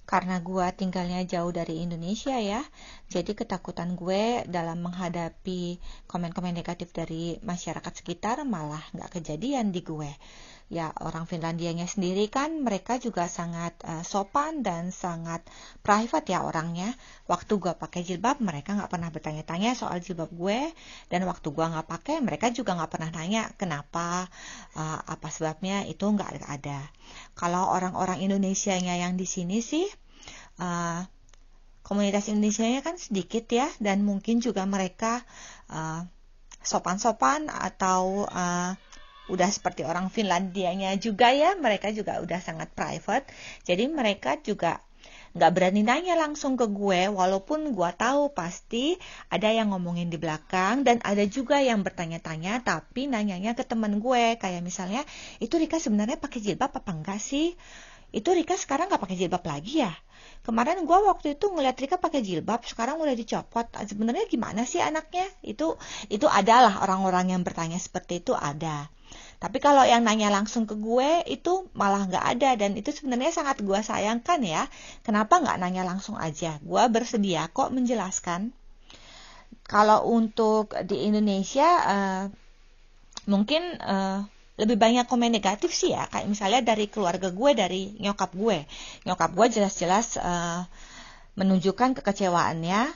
karena gue tinggalnya jauh dari Indonesia ya jadi ketakutan gue dalam menghadapi komen-komen negatif dari masyarakat sekitar malah nggak kejadian di gue ya orang Finlandianya sendiri kan mereka juga sangat uh, sopan dan sangat private ya orangnya. Waktu gue pakai jilbab mereka nggak pernah bertanya-tanya soal jilbab gue. Dan waktu gue nggak pakai mereka juga nggak pernah nanya kenapa uh, apa sebabnya itu nggak ada. Kalau orang-orang Indonesia nya yang di sini sih uh, komunitas Indonesia kan sedikit ya. Dan mungkin juga mereka sopan-sopan uh, atau uh, udah seperti orang Finlandianya juga ya mereka juga udah sangat private. Jadi mereka juga nggak berani nanya langsung ke gue walaupun gue tahu pasti ada yang ngomongin di belakang dan ada juga yang bertanya-tanya tapi nanyanya ke teman gue. Kayak misalnya itu Rika sebenarnya pakai jilbab apa enggak sih? Itu Rika sekarang nggak pakai jilbab lagi ya kemarin gue waktu itu ngeliat Rika pakai jilbab sekarang udah dicopot sebenarnya gimana sih anaknya itu itu adalah orang-orang yang bertanya seperti itu ada tapi kalau yang nanya langsung ke gue itu malah nggak ada dan itu sebenarnya sangat gue sayangkan ya. Kenapa nggak nanya langsung aja? Gue bersedia kok menjelaskan. Kalau untuk di Indonesia uh, mungkin uh, lebih banyak komen negatif sih ya. Kayak misalnya dari keluarga gue, dari nyokap gue. Nyokap gue jelas-jelas uh, menunjukkan kekecewaannya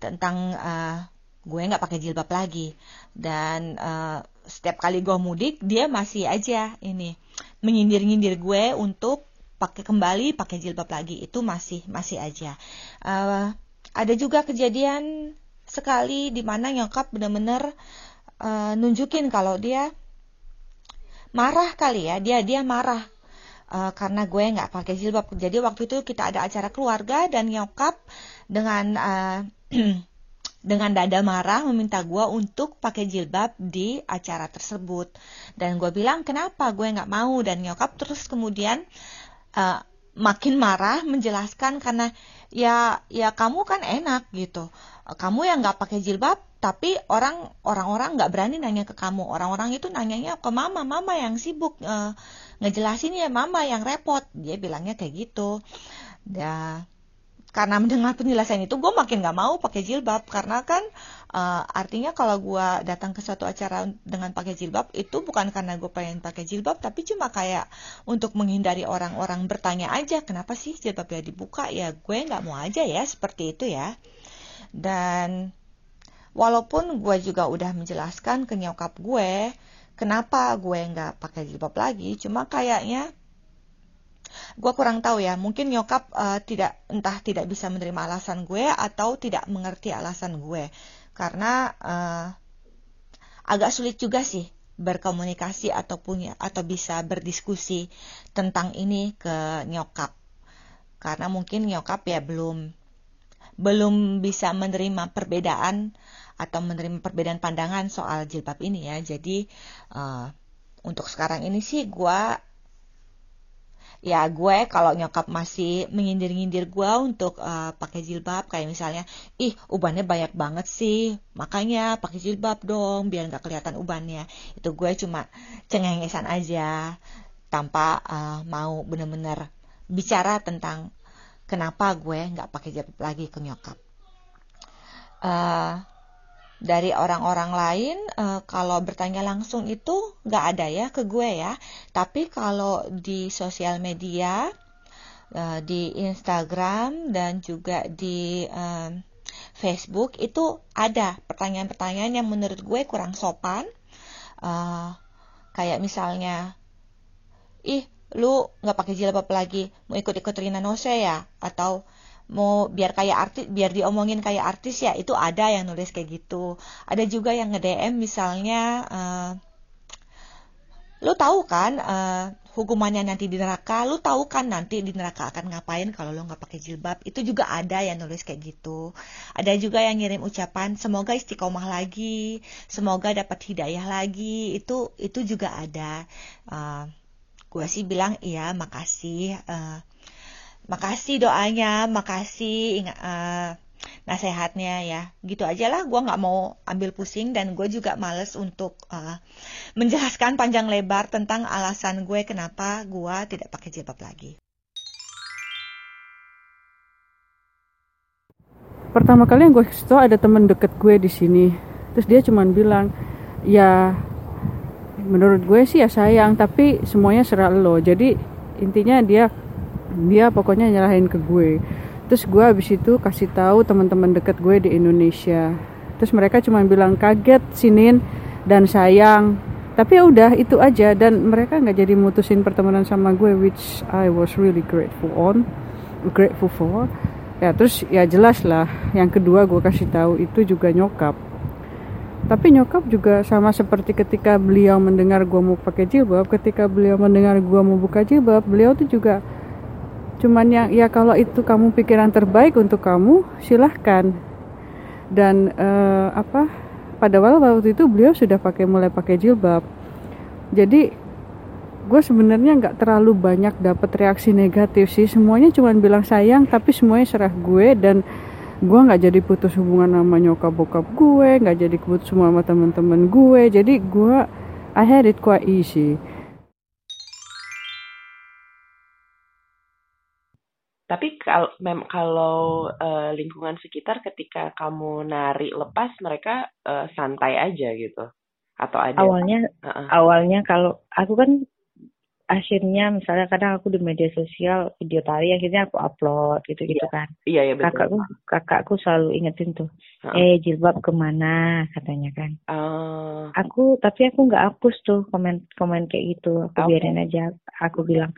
tentang uh, gue nggak pakai jilbab lagi dan uh, setiap kali gue mudik dia masih aja ini menyindir-nyindir gue untuk pakai kembali pakai jilbab lagi itu masih masih aja uh, ada juga kejadian sekali di mana nyokap benar-benar uh, nunjukin kalau dia marah kali ya. Dia dia marah uh, karena gue nggak pakai jilbab. Jadi waktu itu kita ada acara keluarga dan nyokap dengan uh, dengan dada marah meminta gue untuk pakai jilbab di acara tersebut. Dan gue bilang kenapa? Gue nggak mau. Dan nyokap terus kemudian uh, makin marah menjelaskan karena ya ya kamu kan enak gitu kamu yang nggak pakai jilbab tapi orang orang-orang nggak berani nanya ke kamu. Orang-orang itu nanyanya ke mama. Mama yang sibuk uh, ngejelasin ya mama yang repot. Dia bilangnya kayak gitu. Ya karena mendengar penjelasan itu gue makin gak mau pakai jilbab. Karena kan uh, artinya kalau gue datang ke suatu acara dengan pakai jilbab itu bukan karena gue pengen pakai jilbab tapi cuma kayak untuk menghindari orang-orang bertanya aja kenapa sih jilbabnya dibuka? Ya gue nggak mau aja ya seperti itu ya dan walaupun gue juga udah menjelaskan ke nyokap gue kenapa gue nggak pakai jilbab lagi cuma kayaknya gue kurang tahu ya mungkin nyokap uh, tidak entah tidak bisa menerima alasan gue atau tidak mengerti alasan gue. Karena uh, agak sulit juga sih berkomunikasi ataupun ya, atau bisa berdiskusi tentang ini ke nyokap. Karena mungkin nyokap ya belum belum bisa menerima perbedaan atau menerima perbedaan pandangan soal jilbab ini ya. Jadi uh, untuk sekarang ini sih gue ya gue kalau nyokap masih menyindir-nyindir gue untuk uh, pakai jilbab kayak misalnya ih ubannya banyak banget sih makanya pakai jilbab dong biar nggak kelihatan ubannya. Itu gue cuma cengengesan aja tanpa uh, mau bener-bener bicara tentang kenapa gue nggak pakai jilbab lagi ke nyokap? Uh, dari orang-orang lain uh, kalau bertanya langsung itu nggak ada ya ke gue ya. Tapi kalau di sosial media uh, di Instagram dan juga di um, Facebook itu ada pertanyaan-pertanyaan yang menurut gue kurang sopan. Uh, kayak misalnya ih lu nggak pakai jilbab lagi mau ikut-ikut Rina Nose ya? Atau mau biar kayak artis biar diomongin kayak artis ya? Itu ada yang nulis kayak gitu. Ada juga yang nge DM misalnya uh, lu tahu kan uh, hukumannya nanti di neraka? Lu tahu kan nanti di neraka akan ngapain kalau lu nggak pakai jilbab? Itu juga ada yang nulis kayak gitu. Ada juga yang ngirim ucapan semoga istiqomah lagi semoga dapat hidayah lagi. Itu itu juga ada. Uh, gue sih bilang iya makasih uh, makasih doanya makasih uh, nasehatnya ya. Gitu aja lah gue nggak mau ambil pusing dan gue juga males untuk uh, menjelaskan panjang lebar tentang alasan gue kenapa gue tidak pakai jilbab lagi. Pertama kali yang gue kasih ada temen deket gue di sini. Terus dia cuman bilang ya menurut gue sih ya sayang tapi semuanya serah lo. Jadi intinya dia dia pokoknya nyerahin ke gue. Terus gue abis itu kasih tahu teman-teman deket gue di Indonesia. Terus mereka cuma bilang kaget sinin dan sayang. Tapi ya udah itu aja. Dan mereka nggak jadi mutusin pertemanan sama gue which I was really grateful on. Grateful for. Ya terus ya jelas lah. Yang kedua gue kasih tahu itu juga nyokap tapi nyokap juga sama seperti ketika beliau mendengar gua mau pakai jilbab ketika beliau mendengar gua mau buka jilbab beliau tuh juga cuman yang ya kalau itu kamu pikiran terbaik untuk kamu silahkan. Dan uh, apa pada waktu itu beliau sudah pakai mulai pakai jilbab. Jadi gue sebenarnya nggak terlalu banyak dapat reaksi negatif sih. Semuanya cuma bilang sayang tapi semuanya serah gue dan gue nggak jadi putus hubungan sama nyokap bokap gue nggak jadi putus semua sama teman-teman gue. Jadi gue I had it quite easy. Tapi kalau mem kalau uh, lingkungan sekitar ketika kamu nari lepas mereka uh, santai aja gitu. Atau ada? Awalnya uh -uh. awalnya kalau aku kan akhirnya misalnya kadang aku di media sosial video tari akhirnya aku upload gitu gitu iya. kan iya iya betul kakakku kakakku selalu ingetin tuh uh -uh. eh jilbab ke mana katanya kan uh. aku tapi aku nggak hapus tuh komen komen kayak gitu aku okay. biarin aja aku bilang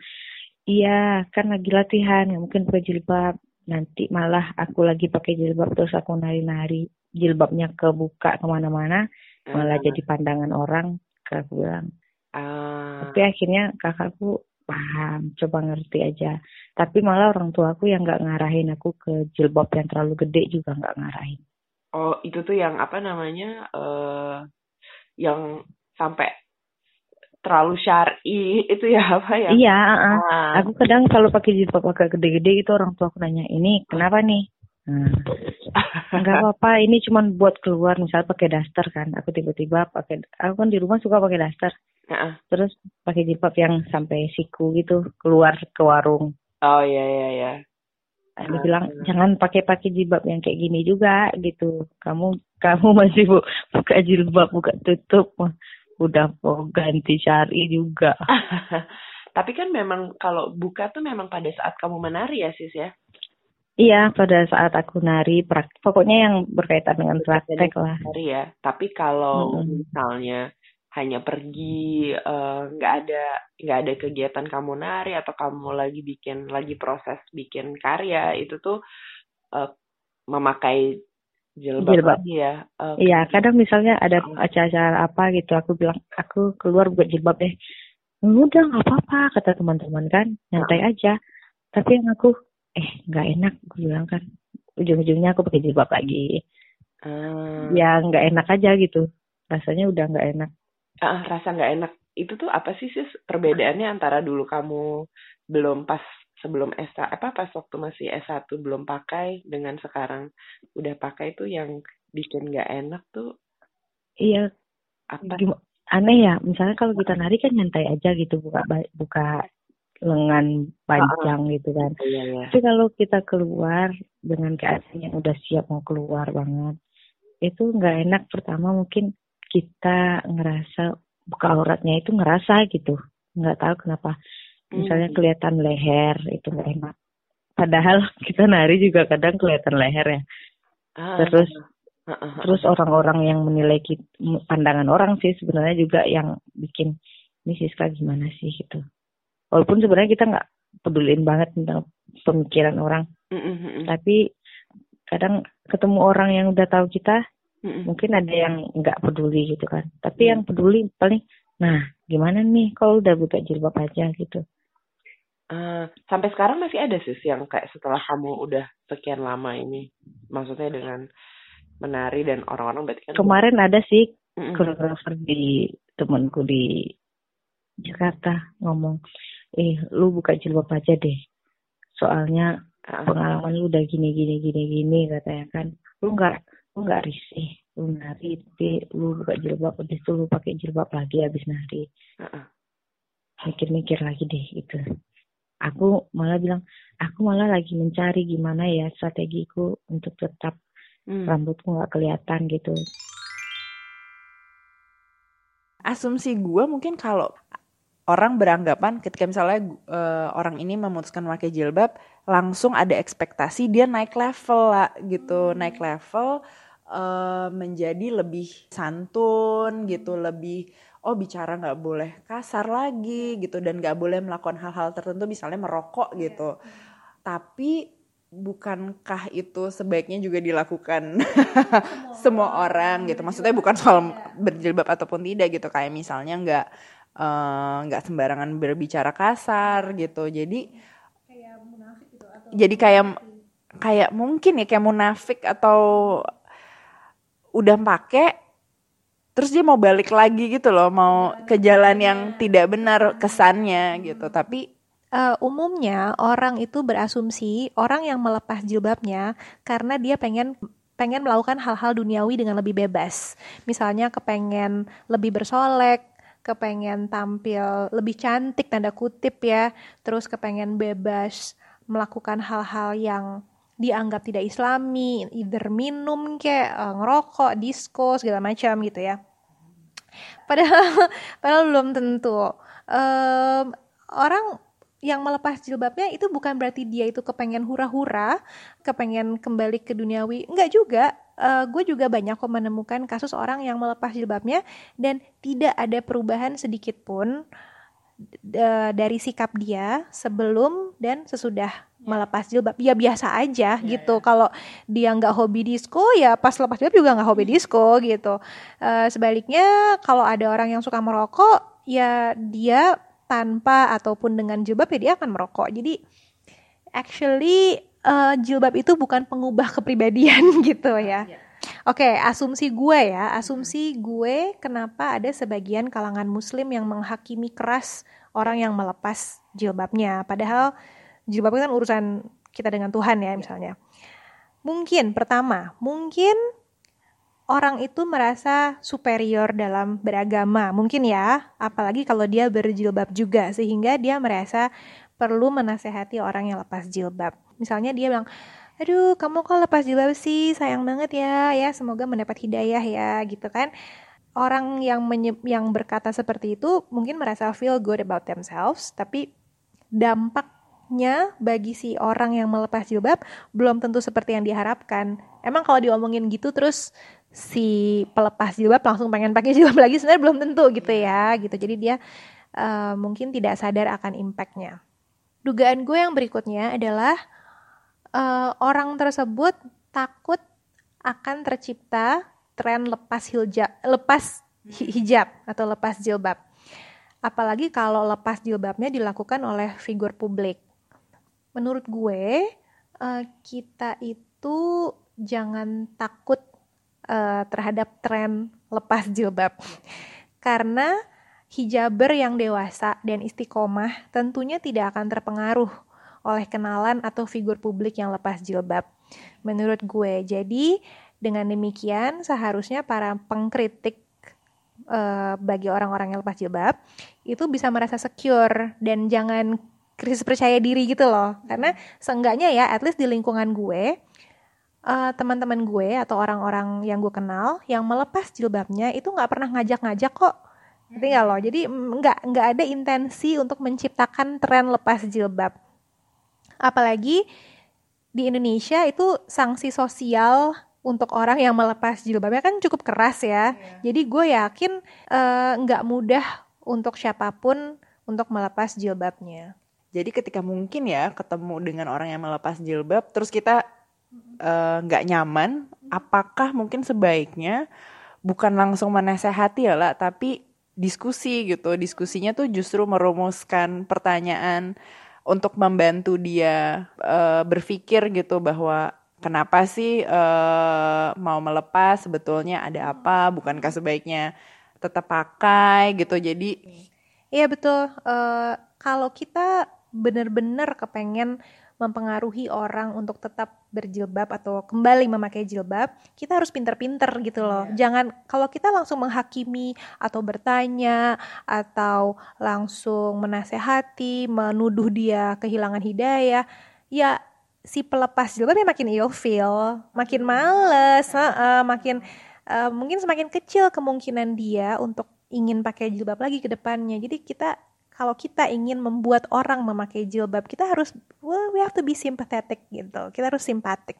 iya kan lagi latihan nggak mungkin pakai jilbab nanti malah aku lagi pakai jilbab terus aku nari-nari jilbabnya kebuka ke mana-mana malah uh. jadi pandangan orang aku bilang Uh. Tapi akhirnya kakakku paham, coba ngerti aja. Tapi malah orang tua aku yang nggak ngarahin aku ke jilbab yang terlalu gede juga nggak ngarahin. Oh, itu tuh yang apa namanya? uh, yang sampai terlalu syari itu ya apa ya? Iya, uh, uh. aku kadang kalau pakai jilbab agak gede-gede itu orang tua aku nanya ini kenapa nih? Hmm. Enggak apa-apa, ini cuma buat keluar misal pakai daster kan. Aku tiba-tiba pakai aku kan di rumah suka pakai daster. Uh-uh. Terus pakai jilbab yang sampai siku gitu, keluar ke warung. Oh iya iya iya. Dia uh, bilang jangan pakai-pakai jilbab yang kayak gini juga gitu. Kamu kamu masih bu, buka jilbab, buka tutup, udah mau ganti syari juga. Tapi kan memang kalau buka tuh memang pada saat kamu menari ya sis ya? Iya, pada saat aku nari, pokoknya yang berkaitan dengan praktek lah. Nari ya. Tapi kalau hmm. misalnya hanya pergi eh, nggak uh, ada nggak ada kegiatan kamu nari atau kamu lagi bikin lagi proses bikin karya itu tuh uh, memakai jilbab, jilbab. lagi ya. Uh, iya, kadang misalnya ada acara-acara apa gitu, aku bilang aku keluar buat jilbab deh. Udah nggak apa-apa kata teman-teman kan, nyantai aja. Tapi yang aku eh nggak enak gue bilang kan ujung-ujungnya aku pakai jilbab lagi hmm. ya nggak enak aja gitu rasanya udah nggak enak uh, rasa nggak enak itu tuh apa sih sih perbedaannya antara dulu kamu belum pas sebelum S apa pas waktu masih S1 belum pakai dengan sekarang udah pakai tuh yang bikin nggak enak tuh iya apa aneh ya misalnya kalau kita nari kan nyantai aja gitu buka buka lengan panjang uh, gitu kan. Iya, iya. Tapi kalau kita keluar dengan keadaan yang udah siap mau keluar banget, itu nggak enak. Pertama mungkin kita ngerasa buka auratnya itu ngerasa gitu, nggak tahu kenapa. Misalnya hmm. kelihatan leher itu nggak enak. Padahal kita nari juga kadang kelihatan leher ya. Uh, terus uh, uh, terus orang-orang yang menilai kita, pandangan orang sih sebenarnya juga yang bikin ini Siska gimana sih gitu walaupun sebenarnya kita nggak pedulin banget tentang pemikiran orang mm-hmm. tapi kadang ketemu orang yang udah tahu kita mungkin ada yang nggak peduli gitu kan. Tapi mm. yang peduli paling nah gimana nih? Kalau udah buka jilbab aja gitu. Uh, sampai sekarang masih ada sih yang kayak setelah kamu udah sekian lama ini, maksudnya dengan menari dan orang-orang berarti kan kemarin ada sih koreografer mm di temanku di Jakarta ngomong eh lu buka jilbab aja deh. Soalnya uh, pengalaman lu udah gini gini gini gini katanya kan. Lu nggak nggak risih lu nari tapi lu buka jilbab habis itu lu pakai jilbab lagi habis nari. Uh, mikir-mikir lagi deh itu aku malah bilang aku malah lagi mencari gimana ya strategiku untuk tetap hmm. rambutku nggak kelihatan gitu. Asumsi gue mungkin kalau orang beranggapan ketika misalnya uh, orang ini memutuskan memakai jilbab langsung ada ekspektasi dia naik level lah gitu. Naik level uh, menjadi lebih santun gitu lebih oh bicara nggak boleh kasar lagi gitu dan nggak boleh melakukan hal-hal tertentu misalnya merokok gitu. Tapi bukankah itu sebaiknya juga dilakukan semua, semua orang. gitu? Maksudnya bukan soal berjilbab ataupun tidak gitu kayak misalnya nggak eh, nggak uh, sembarangan berbicara kasar gitu. Jadi gitu, jadi kayak kayak mungkin ya kayak munafik atau udah pakai terus dia mau balik lagi gitu loh mau ke jalan yang tidak benar kesannya gitu. Tapi uh, umumnya orang itu berasumsi orang yang melepas jilbabnya karena dia pengen pengen melakukan hal-hal duniawi dengan lebih bebas. Misalnya kepengen lebih bersolek kepengen tampil lebih cantik tanda kutip ya. Terus kepengen bebas melakukan hal-hal yang dianggap tidak islami, either minum kayak uh, ngerokok, disco segala macam gitu ya. Padahal padahal belum tentu. Um, orang yang melepas jilbabnya itu bukan berarti dia itu kepengen hura-hura, kepengen kembali ke duniawi. Enggak juga. Uh, gue juga banyak kok menemukan kasus orang yang melepas jilbabnya dan tidak ada perubahan sedikit pun dari sikap dia sebelum dan sesudah melepas jilbab ya biasa aja yeah, gitu yeah. kalau dia nggak hobi disco ya pas lepas jilbab juga nggak hobi hmm. disco gitu uh, sebaliknya kalau ada orang yang suka merokok ya dia tanpa ataupun dengan jilbab ya dia akan merokok jadi actually uh, jilbab itu bukan pengubah kepribadian gitu ya yeah. Oke, okay, asumsi gue ya, asumsi gue kenapa ada sebagian kalangan muslim yang menghakimi keras orang yang melepas jilbabnya. Padahal jilbab kan urusan kita dengan Tuhan ya misalnya. Mungkin pertama, mungkin orang itu merasa superior dalam beragama, mungkin ya, apalagi kalau dia berjilbab juga sehingga dia merasa perlu menasehati orang yang lepas jilbab. Misalnya dia bilang, "Aduh, kamu kok lepas jilbab sih? Sayang banget ya. Ya, semoga mendapat hidayah ya." gitu kan. Orang yang yang berkata seperti itu mungkin merasa feel good about themselves, tapi dampak dampaknya bagi si orang yang melepas jilbab belum tentu seperti yang diharapkan. Emang kalau diomongin gitu terus si pelepas jilbab langsung pengen pakai jilbab lagi sebenarnya belum tentu gitu ya gitu. Jadi dia uh, mungkin tidak sadar akan impactnya. Dugaan gue yang berikutnya adalah uh, orang tersebut takut akan tercipta tren lepas hijab, lepas hijab atau lepas jilbab. Apalagi kalau lepas jilbabnya dilakukan oleh figur publik menurut gue uh, kita itu jangan takut uh, terhadap tren lepas jilbab karena hijaber yang dewasa dan istiqomah tentunya tidak akan terpengaruh oleh kenalan atau figur publik yang lepas jilbab. Menurut gue, jadi dengan demikian seharusnya para pengkritik uh, bagi orang-orang yang lepas jilbab itu bisa merasa secure dan jangan krisis percaya diri gitu loh. Karena seenggaknya ya at least di lingkungan gue uh, teman-teman gue atau orang-orang yang gue kenal yang melepas jilbabnya itu nggak pernah ngajak-ngajak kok. Ngerti nggak loh jadi nggak nggak ada intensi untuk menciptakan tren lepas jilbab apalagi di Indonesia itu sanksi sosial untuk orang yang melepas jilbabnya kan cukup keras ya. Yeah. Jadi gue yakin eh, nggak uh, mudah untuk siapa pun untuk melepas jilbabnya. Jadi ketika mungkin ya ketemu dengan orang yang melepas jilbab, terus kita eh, nggak uh, nyaman, apakah mungkin sebaiknya bukan langsung menasehati ya lah, tapi diskusi gitu. Diskusinya tuh justru merumuskan pertanyaan untuk membantu dia uh, berpikir gitu bahwa kenapa sih uh, mau melepas sebetulnya ada apa, bukankah sebaiknya tetap pakai gitu. Jadi Iya betul. Uh, kalau kita benar-benar kepengen mempengaruhi orang untuk tetap berjilbab atau kembali memakai jilbab, kita harus pinter-pinter gitu loh. Yeah. Jangan kalau kita langsung menghakimi atau bertanya atau langsung menasehati, menuduh dia kehilangan hidayah, ya si pelepas jilbabnya makin ilfeel, makin males, uh, makin uh, mungkin semakin kecil kemungkinan dia untuk ingin pakai jilbab lagi ke depannya. Jadi kita kalau kita ingin membuat orang memakai jilbab, kita harus well, we have to be sympathetic gitu. Kita harus simpatik.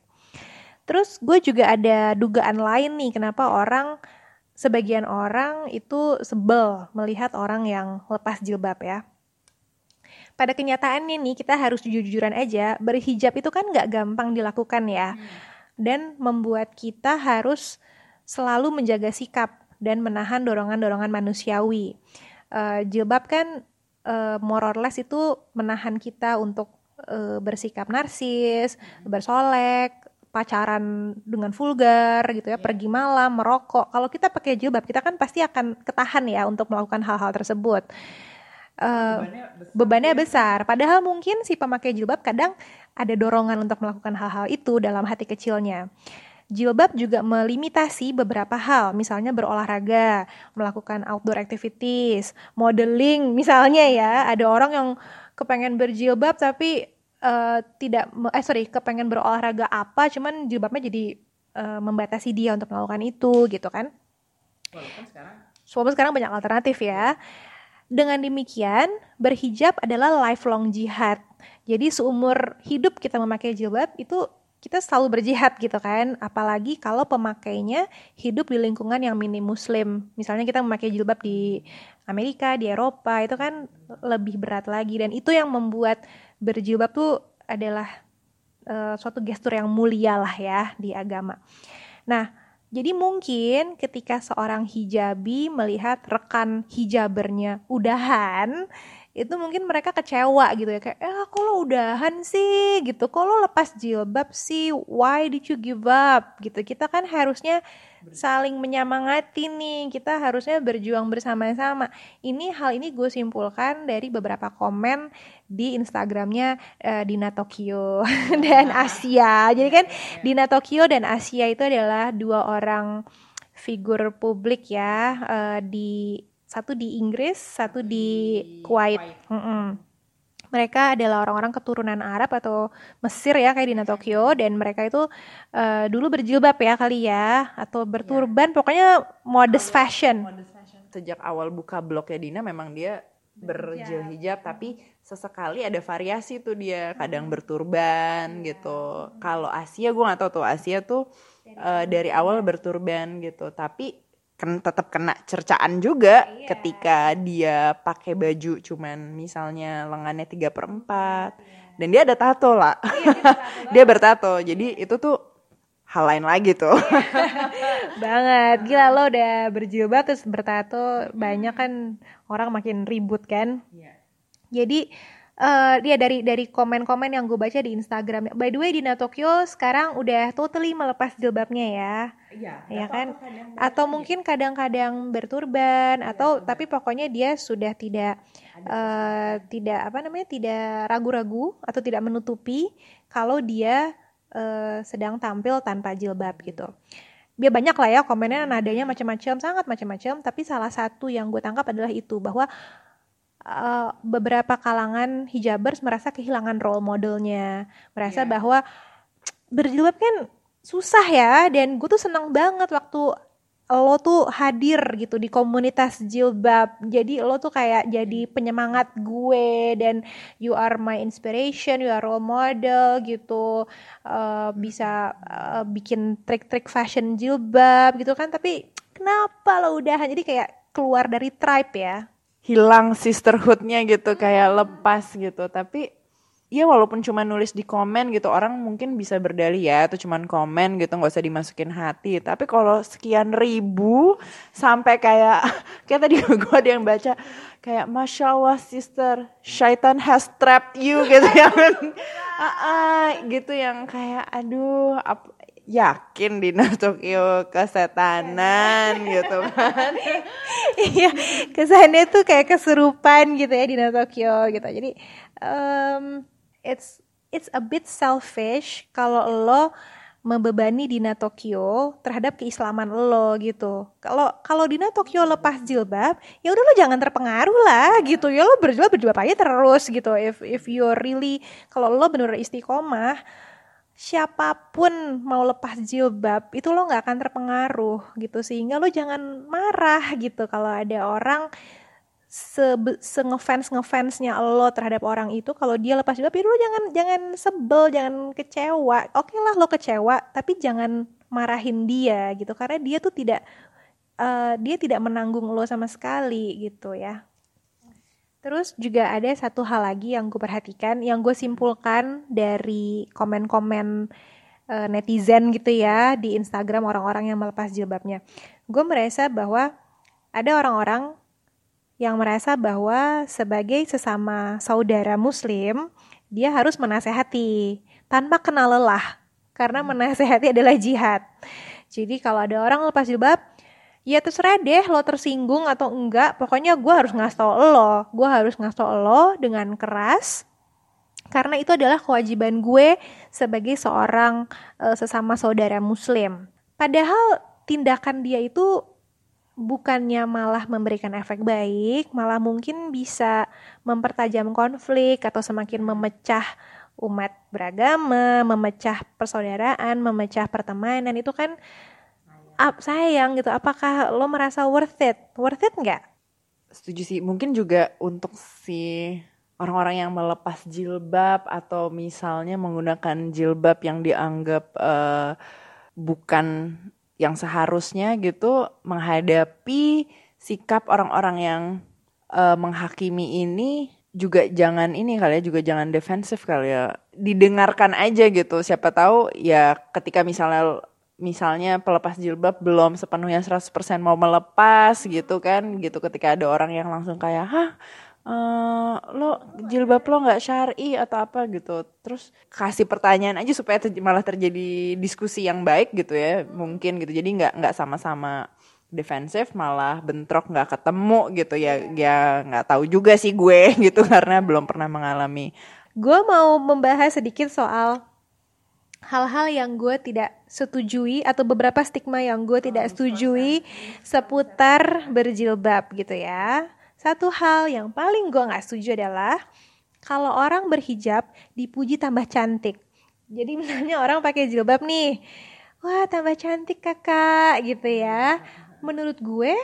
Terus gue juga ada dugaan lain nih kenapa orang sebagian orang itu sebel melihat orang yang lepas jilbab ya. Pada kenyataannya nih kita harus jujur-jujuran aja berhijab itu kan nggak gampang dilakukan ya. Dan membuat kita harus selalu menjaga sikap dan menahan dorongan-dorongan manusiawi. Uh, jilbab kan uh, more or less itu menahan kita untuk uh, bersikap narsis, bersolek, pacaran dengan vulgar gitu ya, yeah. pergi malam, merokok. Kalau kita pakai jilbab, kita kan pasti akan ketahan ya untuk melakukan hal-hal tersebut. Uh, bebannya, besar, bebannya besar. Padahal mungkin si pemakai jilbab kadang ada dorongan untuk melakukan hal-hal itu dalam hati kecilnya. Jilbab juga melimitasi beberapa hal, misalnya berolahraga, melakukan outdoor activities, modeling misalnya ya. Ada orang yang kepengen berjilbab tapi uh, tidak eh sorry kepengen berolahraga apa, cuman jilbabnya jadi uh, membatasi dia untuk melakukan itu gitu kan. Walaupun sekarang Walaupun sekarang banyak alternatif ya. Dengan demikian, berhijab adalah lifelong jihad. Jadi seumur hidup kita memakai jilbab itu kita selalu berjihad gitu kan. Apalagi kalau pemakainya hidup di lingkungan yang minim muslim. Misalnya kita memakai jilbab di Amerika di Eropa itu kan lebih berat lagi. Dan itu yang membuat berjilbab tuh adalah uh, suatu gestur yang mulia lah ya di agama. Nah jadi mungkin ketika seorang hijabi melihat rekan hijabernya udahan itu mungkin mereka kecewa gitu ya kayak eh kok lo udahan sih? Gitu. Kok lo lepas jilbab sih? Why did you give up? Gitu. Kita kan harusnya saling menyemangati nih. Kita harusnya berjuang bersama-sama. Ini hal ini gue simpulkan dari beberapa komen di Instagramnya uh, Dina Tokyo dan Asia. Jadi kan Dina Tokyo dan Asia itu adalah dua orang figur publik ya uh, di satu di Inggris, satu di, Kuwait. Mm -mm. Mereka adalah orang-orang keturunan Arab atau Mesir ya kayak di Tokyo. Dan mereka itu uh, dulu berjilbab ya kali ya atau berturban, yeah. pokoknya modest fashion. modest fashion. Sejak awal buka blognya Dina memang dia berjilhijab tapi sesekali ada variasi tuh dia. Kadang berturban gitu. Kalau Asia gue nggak tahu tuh Asia tuh uh, dari awal berturban gitu. Tapi kan tetap kena cercaan juga iya. ketika dia pakai baju cuman misalnya lengannya tiga per empat. Iya. dan dia ada tato lah iya, dia, dia bertato. Jadi itu tuh hal lain lagi tuh. Iya. banget. Gila lo udah berjilbab terus bertato. Banyak kan orang makin ribut kan? Iya. jadi uh, dia dari dari komen-komen yang gue baca di Instagram. By the way, di Tokyo sekarang udah totally melepas jilbabnya ya. Iya. Ya kan? Atau mungkin kadang-kadang berturban ya, atau tapi pokoknya dia sudah tidak uh, tidak apa namanya tidak ragu-ragu atau tidak menutupi kalau dia uh, sedang tampil tanpa jilbab gitu. Biar banyak lah ya komennya nadanya macam-macam sangat macam-macam tapi salah satu yang gue tangkap adalah itu bahwa uh, beberapa kalangan hijabers merasa kehilangan role modelnya, merasa yeah. bahwa berjilbab kan susah ya dan gue tuh seneng banget waktu lo tuh hadir gitu di komunitas jilbab. Jadi lo tuh kayak jadi penyemangat gue dan you are my inspiration you are role model gitu. Uh, bisa uh, bikin trik-trik fashion jilbab gitu kan. Tapi kenapa lo udah? Jadi kayak keluar dari tribe ya hilang sisterhoodnya gitu kayak lepas gitu. Tapi ya walaupun cuma nulis di komen gitu orang mungkin bisa berdalih ya itu cuma komen gitu nggak usah dimasukin hati. Tapi kalau sekian ribu sampai kayak kayak tadi gue ada yang baca kayak masya allah sister shaitan has trapped you gitu ya. Uh, uh, gitu yang kayak aduh ap, yakin di Tokyo kesetanan gitu kan iya kesannya tuh kayak kesurupan gitu ya di Tokyo gitu jadi um, it's it's a bit selfish kalau lo membebani Dina Tokyo terhadap keislaman lo gitu. Kalau kalau Dina Tokyo lepas jilbab, ya udah lo jangan terpengaruh lah gitu. Ya lo berjilbab berjilbab aja terus gitu. If if you really kalau lo benar istiqomah, siapa pun mau lepas jilbab itu lo nggak akan terpengaruh gitu. Sehingga lo jangan marah gitu kalau ada orang se, se ngefans ngefansnya lo terhadap orang itu. Kalau dia lepas jilbab itu lo jangan jangan sebel jangan kecewa. Oke lah lo kecewa tapi jangan marahin dia gitu. Karena dia tuh tidak uh, dia tidak menanggung lo sama sekali gitu ya Terus juga ada satu hal lagi yang gue perhatikan, yang gue simpulkan dari komen-komen uh, netizen gitu ya di Instagram orang-orang yang melepas jilbabnya. Gue merasa bahwa ada orang-orang yang merasa bahwa sebagai sesama saudara muslim, dia harus menasehati tanpa kenal lelah, karena menasehati adalah jihad. Jadi kalau ada orang lepas jilbab, ya terserah deh lo tersinggung atau enggak. Pokoknya gue harus ngasih lo. Gue harus ngasih lo dengan keras. Karena itu adalah kewajiban gue sebagai seorang uh, sesama saudara muslim. Padahal tindakan dia itu bukannya malah memberikan efek baik malah mungkin bisa mempertajam konflik atau semakin memecah umat beragama, memecah persaudaraan, memecah pertemanan. Itu kan ap, sayang gitu apakah lo merasa worth it? Worth it nggak? Setuju sih. Mungkin juga untuk si orang-orang yang melepas jilbab atau misalnya menggunakan jilbab yang dianggap uh, bukan yang seharusnya gitu menghadapi sikap orang-orang yang uh, menghakimi ini juga jangan ini kali ya juga jangan defensif kali ya. Didengarkan aja gitu. Siapa tahu ya ketika misalnya misalnya pelepas jilbab belum sepenuhnya 100% mau melepas gitu kan gitu. Ketika ada orang yang langsung kayak hah uh, lo jilbab lo nggak syari atau apa? Gitu. Terus kasih pertanyaan aja supaya ter malah terjadi diskusi yang baik gitu ya mungkin gitu. Jadi nggak nggak sama-sama defensif malah bentrok nggak ketemu gitu. Ya ya nggak tahu juga sih gue gitu karena belum pernah mengalami. Gue mau membahas sedikit soal hal-hal yang gue tidak setujui atau beberapa stigma yang gue tidak setujui seputar berjilbab gitu ya. Satu hal yang paling gue nggak setuju adalah kalau orang berhijab dipuji tambah cantik. Jadi misalnya orang pakai jilbab nih, wah tambah cantik kakak gitu ya. Menurut gue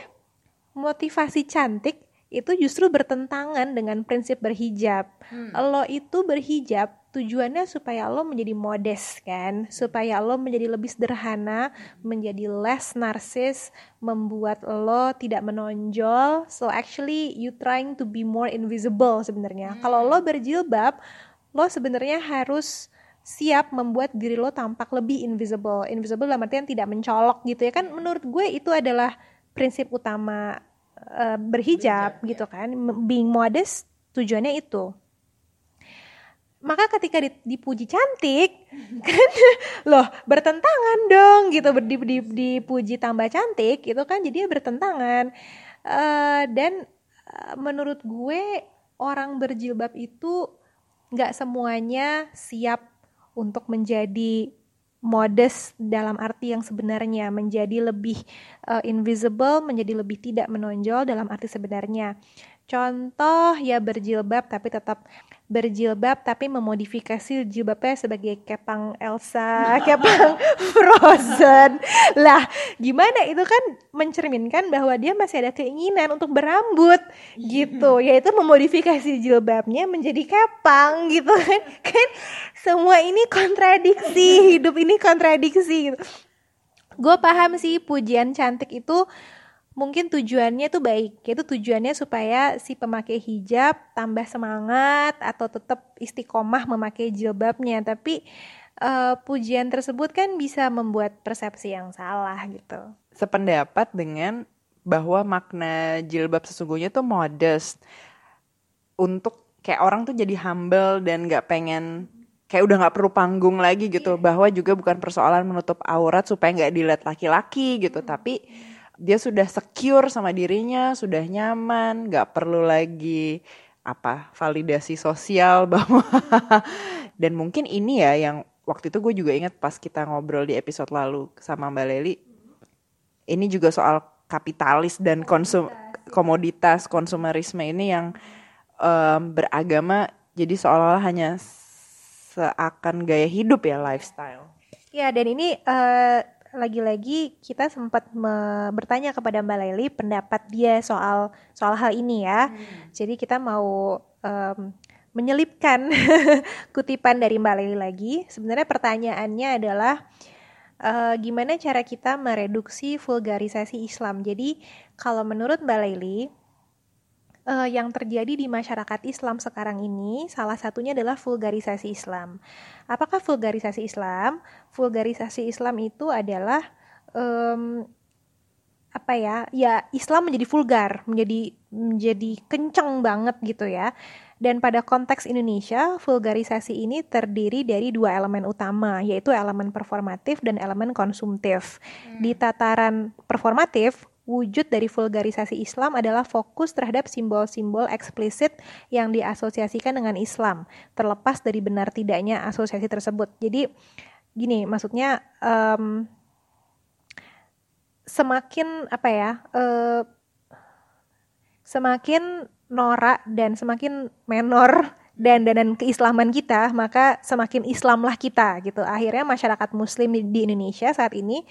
motivasi cantik itu justru bertentangan dengan prinsip berhijab. Hmm. Lo itu berhijab tujuannya supaya lo menjadi modest kan, supaya lo menjadi lebih sederhana, menjadi less narsis, membuat lo tidak menonjol. So actually you trying to be more invisible sebenarnya. Hmm. Kalau lo berjilbab, lo sebenarnya harus siap membuat diri lo tampak lebih invisible. Invisible dalam artian tidak mencolok gitu ya kan. Menurut gue itu adalah prinsip utama uh, berhijab, berhijab gitu ya. kan. Being modest tujuannya itu maka ketika dipuji cantik kan loh bertentangan dong gitu dipuji tambah cantik itu kan jadinya bertentangan uh, dan uh, menurut gue orang berjilbab itu nggak semuanya siap untuk menjadi modest dalam arti yang sebenarnya menjadi lebih uh, invisible menjadi lebih tidak menonjol dalam arti sebenarnya. Contoh ya berjilbab tapi tetap berjilbab tapi memodifikasi jilbabnya sebagai kepang Elsa, kepang Frozen. Lah, gimana itu kan mencerminkan bahwa dia masih ada keinginan untuk berambut gitu, yaitu memodifikasi jilbabnya menjadi kepang gitu kan. Kan semua ini kontradiksi, hidup ini kontradiksi gitu. Gue paham sih pujian cantik itu mungkin tujuannya tuh baik. Yaitu tujuannya supaya si pemakai hijab tambah semangat atau tetap istiqomah memakai jilbabnya. Tapi uh, pujian tersebut kan bisa membuat persepsi yang salah gitu. Sependapat dengan bahwa makna jilbab sesungguhnya tuh modest. Untuk kayak orang tuh jadi humble dan nggak pengen kayak udah nggak perlu panggung lagi gitu. Yeah. bahwa juga bukan persoalan menutup aurat supaya nggak dilihat laki-laki gitu. Hmm. tapi dia sudah secure sama dirinya, sudah nyaman, nggak perlu lagi apa validasi sosial bahwa dan mungkin ini ya yang waktu itu gue juga ingat pas kita ngobrol di episode lalu sama Mbak Leli ini juga soal kapitalis dan konsum komoditas konsumerisme ini yang um, beragama jadi seolah-olah hanya seakan gaya hidup ya lifestyle. Ya, dan ini uh, lagi-lagi kita sempat bertanya kepada Mbak Leli pendapat dia soal soal hal ini ya. Hmm. Jadi kita mau um, menyelipkan kutipan dari Mbak Leli lagi. Sebenarnya pertanyaannya adalah uh, gimana cara kita mereduksi vulgarisasi Islam. Jadi kalau menurut Mbak Leli uh, yang terjadi di masyarakat Islam sekarang ini salah satunya adalah vulgarisasi Islam. Apakah vulgarisasi Islam? Vulgarisasi Islam itu adalah um, apa ya? Ya Islam menjadi vulgar, menjadi menjadi kencang banget gitu ya. Dan pada konteks Indonesia, vulgarisasi ini terdiri dari dua elemen utama, yaitu elemen performatif dan elemen konsumtif. Hmm. Di tataran performatif, wujud dari vulgarisasi Islam adalah fokus terhadap simbol-simbol eksplisit yang diasosiasikan dengan Islam, terlepas dari benar tidaknya asosiasi tersebut. Jadi, gini, maksudnya um, semakin apa ya, uh, semakin norak dan semakin menor dan dan keislaman kita, maka semakin Islamlah kita gitu. Akhirnya masyarakat Muslim di Indonesia saat ini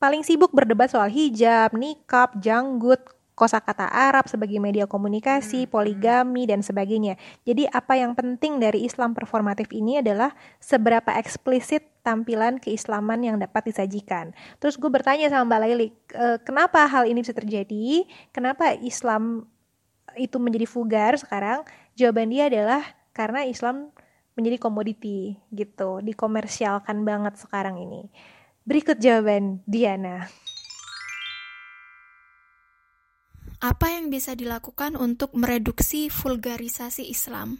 paling sibuk berdebat soal hijab, nikab, janggut, kosakata Arab sebagai media komunikasi, hmm. poligami dan sebagainya. Jadi apa yang penting dari Islam performatif ini adalah seberapa eksplisit tampilan keislaman yang dapat disajikan. Terus gue bertanya sama Mbak Laili, e, kenapa hal ini bisa terjadi? Kenapa Islam itu menjadi vulgar sekarang? Jawaban dia adalah karena Islam menjadi komoditi gitu, dikomersialkan banget sekarang ini. Berikut jawaban Diana. Apa yang bisa dilakukan untuk mereduksi vulgarisasi Islam?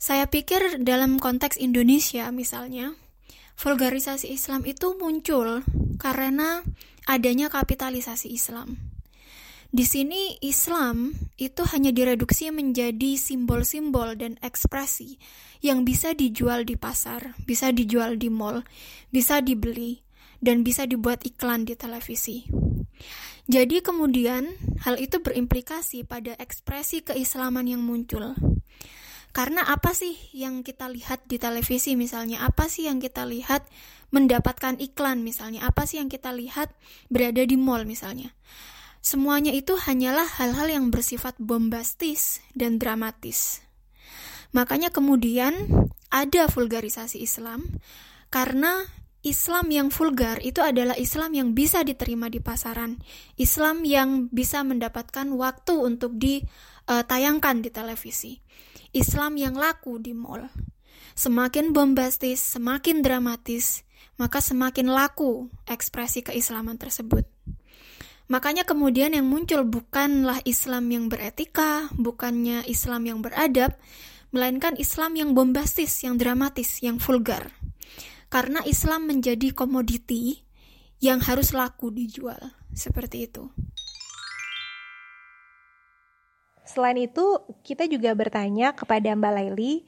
Saya pikir dalam konteks Indonesia misalnya, vulgarisasi Islam itu muncul karena adanya kapitalisasi Islam. Di sini Islam itu hanya direduksi menjadi simbol-simbol dan ekspresi yang bisa dijual di pasar, bisa dijual di mall, bisa dibeli, dan bisa dibuat iklan di televisi. Jadi kemudian hal itu berimplikasi pada ekspresi keislaman yang muncul. Karena apa sih yang kita lihat di televisi misalnya? Apa sih yang kita lihat mendapatkan iklan misalnya? Apa sih yang kita lihat berada di mall misalnya? Semuanya itu hanyalah hal-hal yang bersifat bombastis dan dramatis. Makanya kemudian ada vulgarisasi Islam karena Islam yang vulgar itu adalah Islam yang bisa diterima di pasaran, Islam yang bisa mendapatkan waktu untuk ditayangkan di televisi, Islam yang laku di mall. Semakin bombastis, semakin dramatis, maka semakin laku ekspresi keislaman tersebut. Makanya kemudian yang muncul bukanlah Islam yang beretika, bukannya Islam yang beradab, melainkan Islam yang bombastis, yang dramatis, yang vulgar. Karena Islam menjadi komoditi yang harus laku dijual, seperti itu. Selain itu, kita juga bertanya kepada Mbak Laili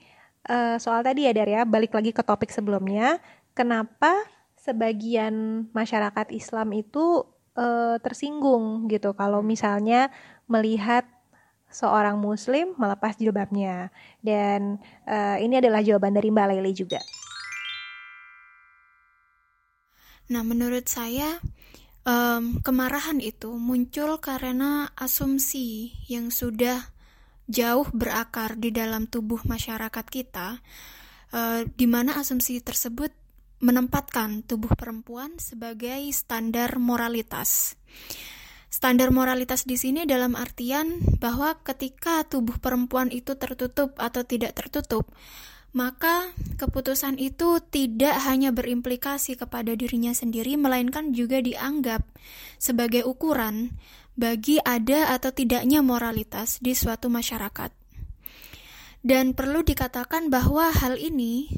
uh, soal tadi ya dari ya, balik lagi ke topik sebelumnya, kenapa sebagian masyarakat Islam itu uh, tersinggung gitu. Kalau misalnya melihat seorang muslim melepas jilbabnya. Dan uh, ini adalah jawaban dari Mbak Leli juga. Nah, menurut saya um, kemarahan itu muncul karena asumsi yang sudah jauh berakar di dalam tubuh masyarakat kita, uh, di mana asumsi tersebut menempatkan tubuh perempuan sebagai standar moralitas. Standar moralitas di sini dalam artian bahwa ketika tubuh perempuan itu tertutup atau tidak tertutup, maka keputusan itu tidak hanya berimplikasi kepada dirinya sendiri, melainkan juga dianggap sebagai ukuran bagi ada atau tidaknya moralitas di suatu masyarakat. Dan perlu dikatakan bahwa hal ini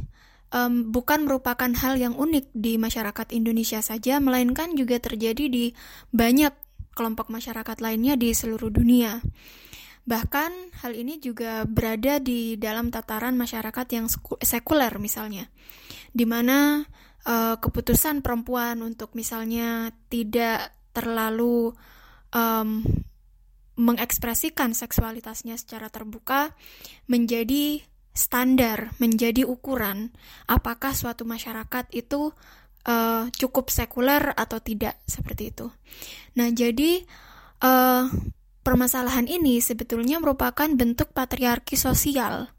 um, bukan merupakan hal yang unik di masyarakat Indonesia saja, melainkan juga terjadi di banyak kelompok masyarakat lainnya di seluruh dunia. Bahkan hal ini juga berada di dalam tataran masyarakat yang sekuler misalnya, di mana uh, keputusan perempuan untuk misalnya tidak terlalu um, mengekspresikan seksualitasnya secara terbuka menjadi standar, menjadi ukuran apakah suatu masyarakat itu uh, cukup sekuler atau tidak seperti itu. Nah, jadi uh, permasalahan ini sebetulnya merupakan bentuk patriarki sosial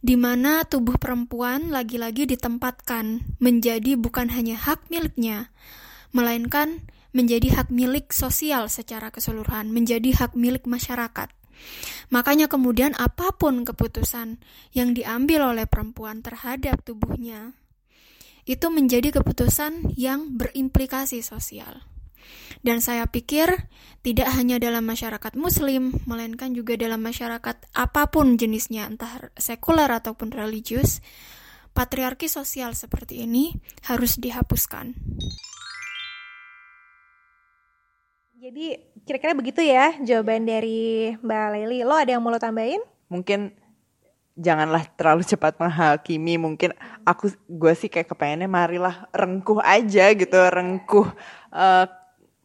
di mana tubuh perempuan lagi-lagi ditempatkan menjadi bukan hanya hak miliknya, melainkan menjadi hak milik sosial secara keseluruhan, menjadi hak milik masyarakat. Makanya kemudian apa pun keputusan yang diambil oleh perempuan terhadap tubuhnya, itu menjadi keputusan yang berimplikasi sosial. Dan saya pikir tidak hanya dalam masyarakat muslim, melainkan juga dalam masyarakat apa pun jenisnya, entah sekuler ataupun religius, patriarki sosial seperti ini harus dihapuskan. Jadi kira-kira begitu ya jawaban dari Mbak Leli. Lo ada yang mau lo tambahin? Mungkin janganlah terlalu cepat menghakimi. Mungkin aku gue sih kayak kepengennya marilah rengkuh aja gitu, rengkuh uh,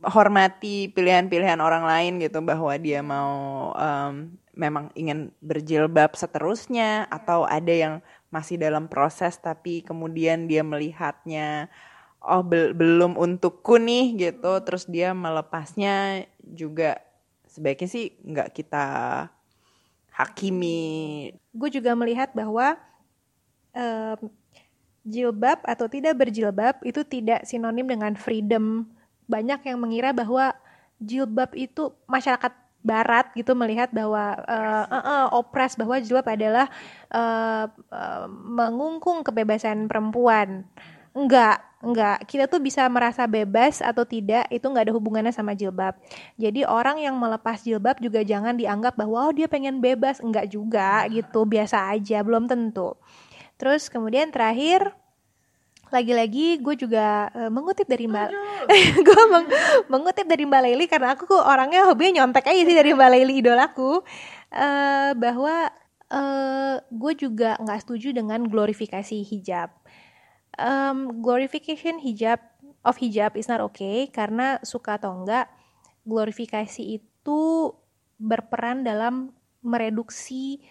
hormati pilihan-pilihan orang lain gitu bahwa dia mau um, memang ingin berjilbab seterusnya atau ada yang masih dalam proses tapi kemudian dia melihatnya oh be belum untukku nih gitu. Terus dia melepasnya juga sebaiknya sih nggak kita hakimi. Gue juga melihat bahwa um, jilbab atau tidak berjilbab itu tidak sinonim dengan freedom. Banyak yang mengira bahwa jilbab itu masyarakat barat gitu melihat bahwa uh, uh, uh, opres bahwa jilbab adalah uh, uh, mengungkung kebebasan perempuan Enggak, enggak. Kita tuh bisa merasa bebas atau tidak, itu enggak ada hubungannya sama jilbab. Jadi orang yang melepas jilbab juga jangan dianggap bahwa oh dia pengen bebas, enggak juga gitu, biasa aja, belum tentu. Terus kemudian terakhir lagi-lagi gue juga uh, mengutip dari mbak gue meng mengutip dari mbak Leli karena aku orangnya hobinya nyontek aja sih dari mbak Leli idolaku uh, bahwa uh, gue juga nggak setuju dengan glorifikasi hijab um, glorification hijab of hijab is not okay karena suka atau enggak glorifikasi itu berperan dalam mereduksi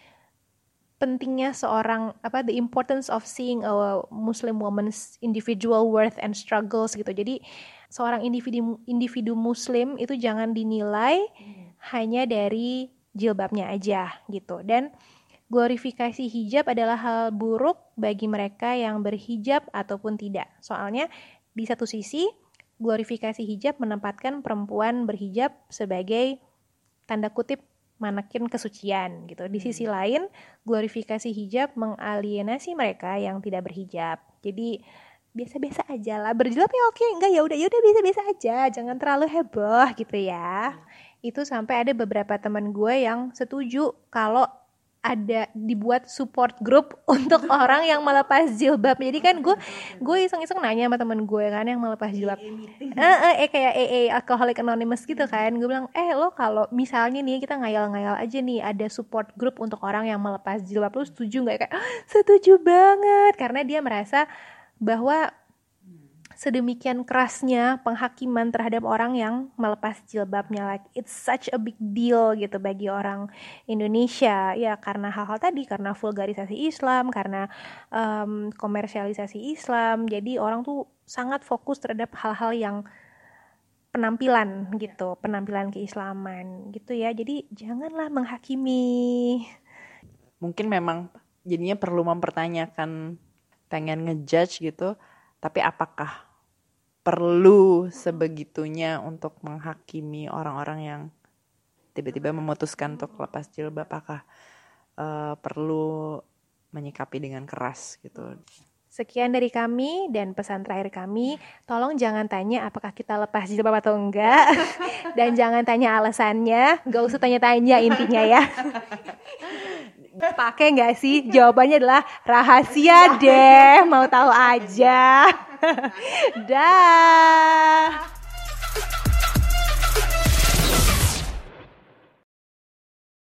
pentingnya seorang apa the importance of seeing a Muslim woman's individual worth and struggles gitu. Jadi seorang individu individu Muslim itu jangan dinilai hmm. hanya dari jilbabnya aja gitu. Dan glorifikasi hijab adalah hal buruk bagi mereka yang berhijab ataupun tidak. Soalnya di satu sisi glorifikasi hijab menempatkan perempuan berhijab sebagai tanda kutip manekin kesucian gitu. Di sisi hmm. lain, glorifikasi hijab mengalienasi mereka yang tidak berhijab. Jadi biasa-biasa aja lah. Berjilbab ya oke, enggak ya udah ya udah biasa-biasa aja, jangan terlalu heboh gitu ya. Hmm. Itu sampai ada beberapa teman gue yang setuju kalau ada dibuat support group untuk orang yang melepas jilbab. Jadi kan gue gue iseng-iseng nanya sama temen gue kan yang melepas jilbab. eh, eh, eh kayak AA alcoholic anonymous gitu kan. Gue bilang eh lo kalau misalnya nih kita ngayal-ngayal aja nih ada support group untuk orang yang melepas jilbab lo setuju nggak? Kayak setuju banget. Karena dia merasa bahwa sedemikian kerasnya penghakiman terhadap orang yang melepas jilbabnya. Like it's such a big deal gitu bagi orang Indonesia. Ya karena hal-hal tadi karena vulgarisasi Islam karena um, komersialisasi Islam. Jadi orang tuh sangat fokus terhadap hal-hal yang penampilan gitu penampilan keislaman gitu ya. Jadi janganlah menghakimi. Mungkin memang jadinya perlu mempertanyakan pengen ngejudge gitu tapi apakah perlu sebegitunya untuk menghakimi orang-orang yang tiba-tiba memutuskan untuk lepas jilbab apakah uh, perlu menyikapi dengan keras gitu. Sekian dari kami dan pesan terakhir kami, tolong jangan tanya apakah kita lepas jilbab atau enggak dan jangan tanya alasannya, gak usah tanya-tanya intinya ya. Pakai nggak sih? Jawabannya adalah rahasia deh, mau tahu aja. Dah.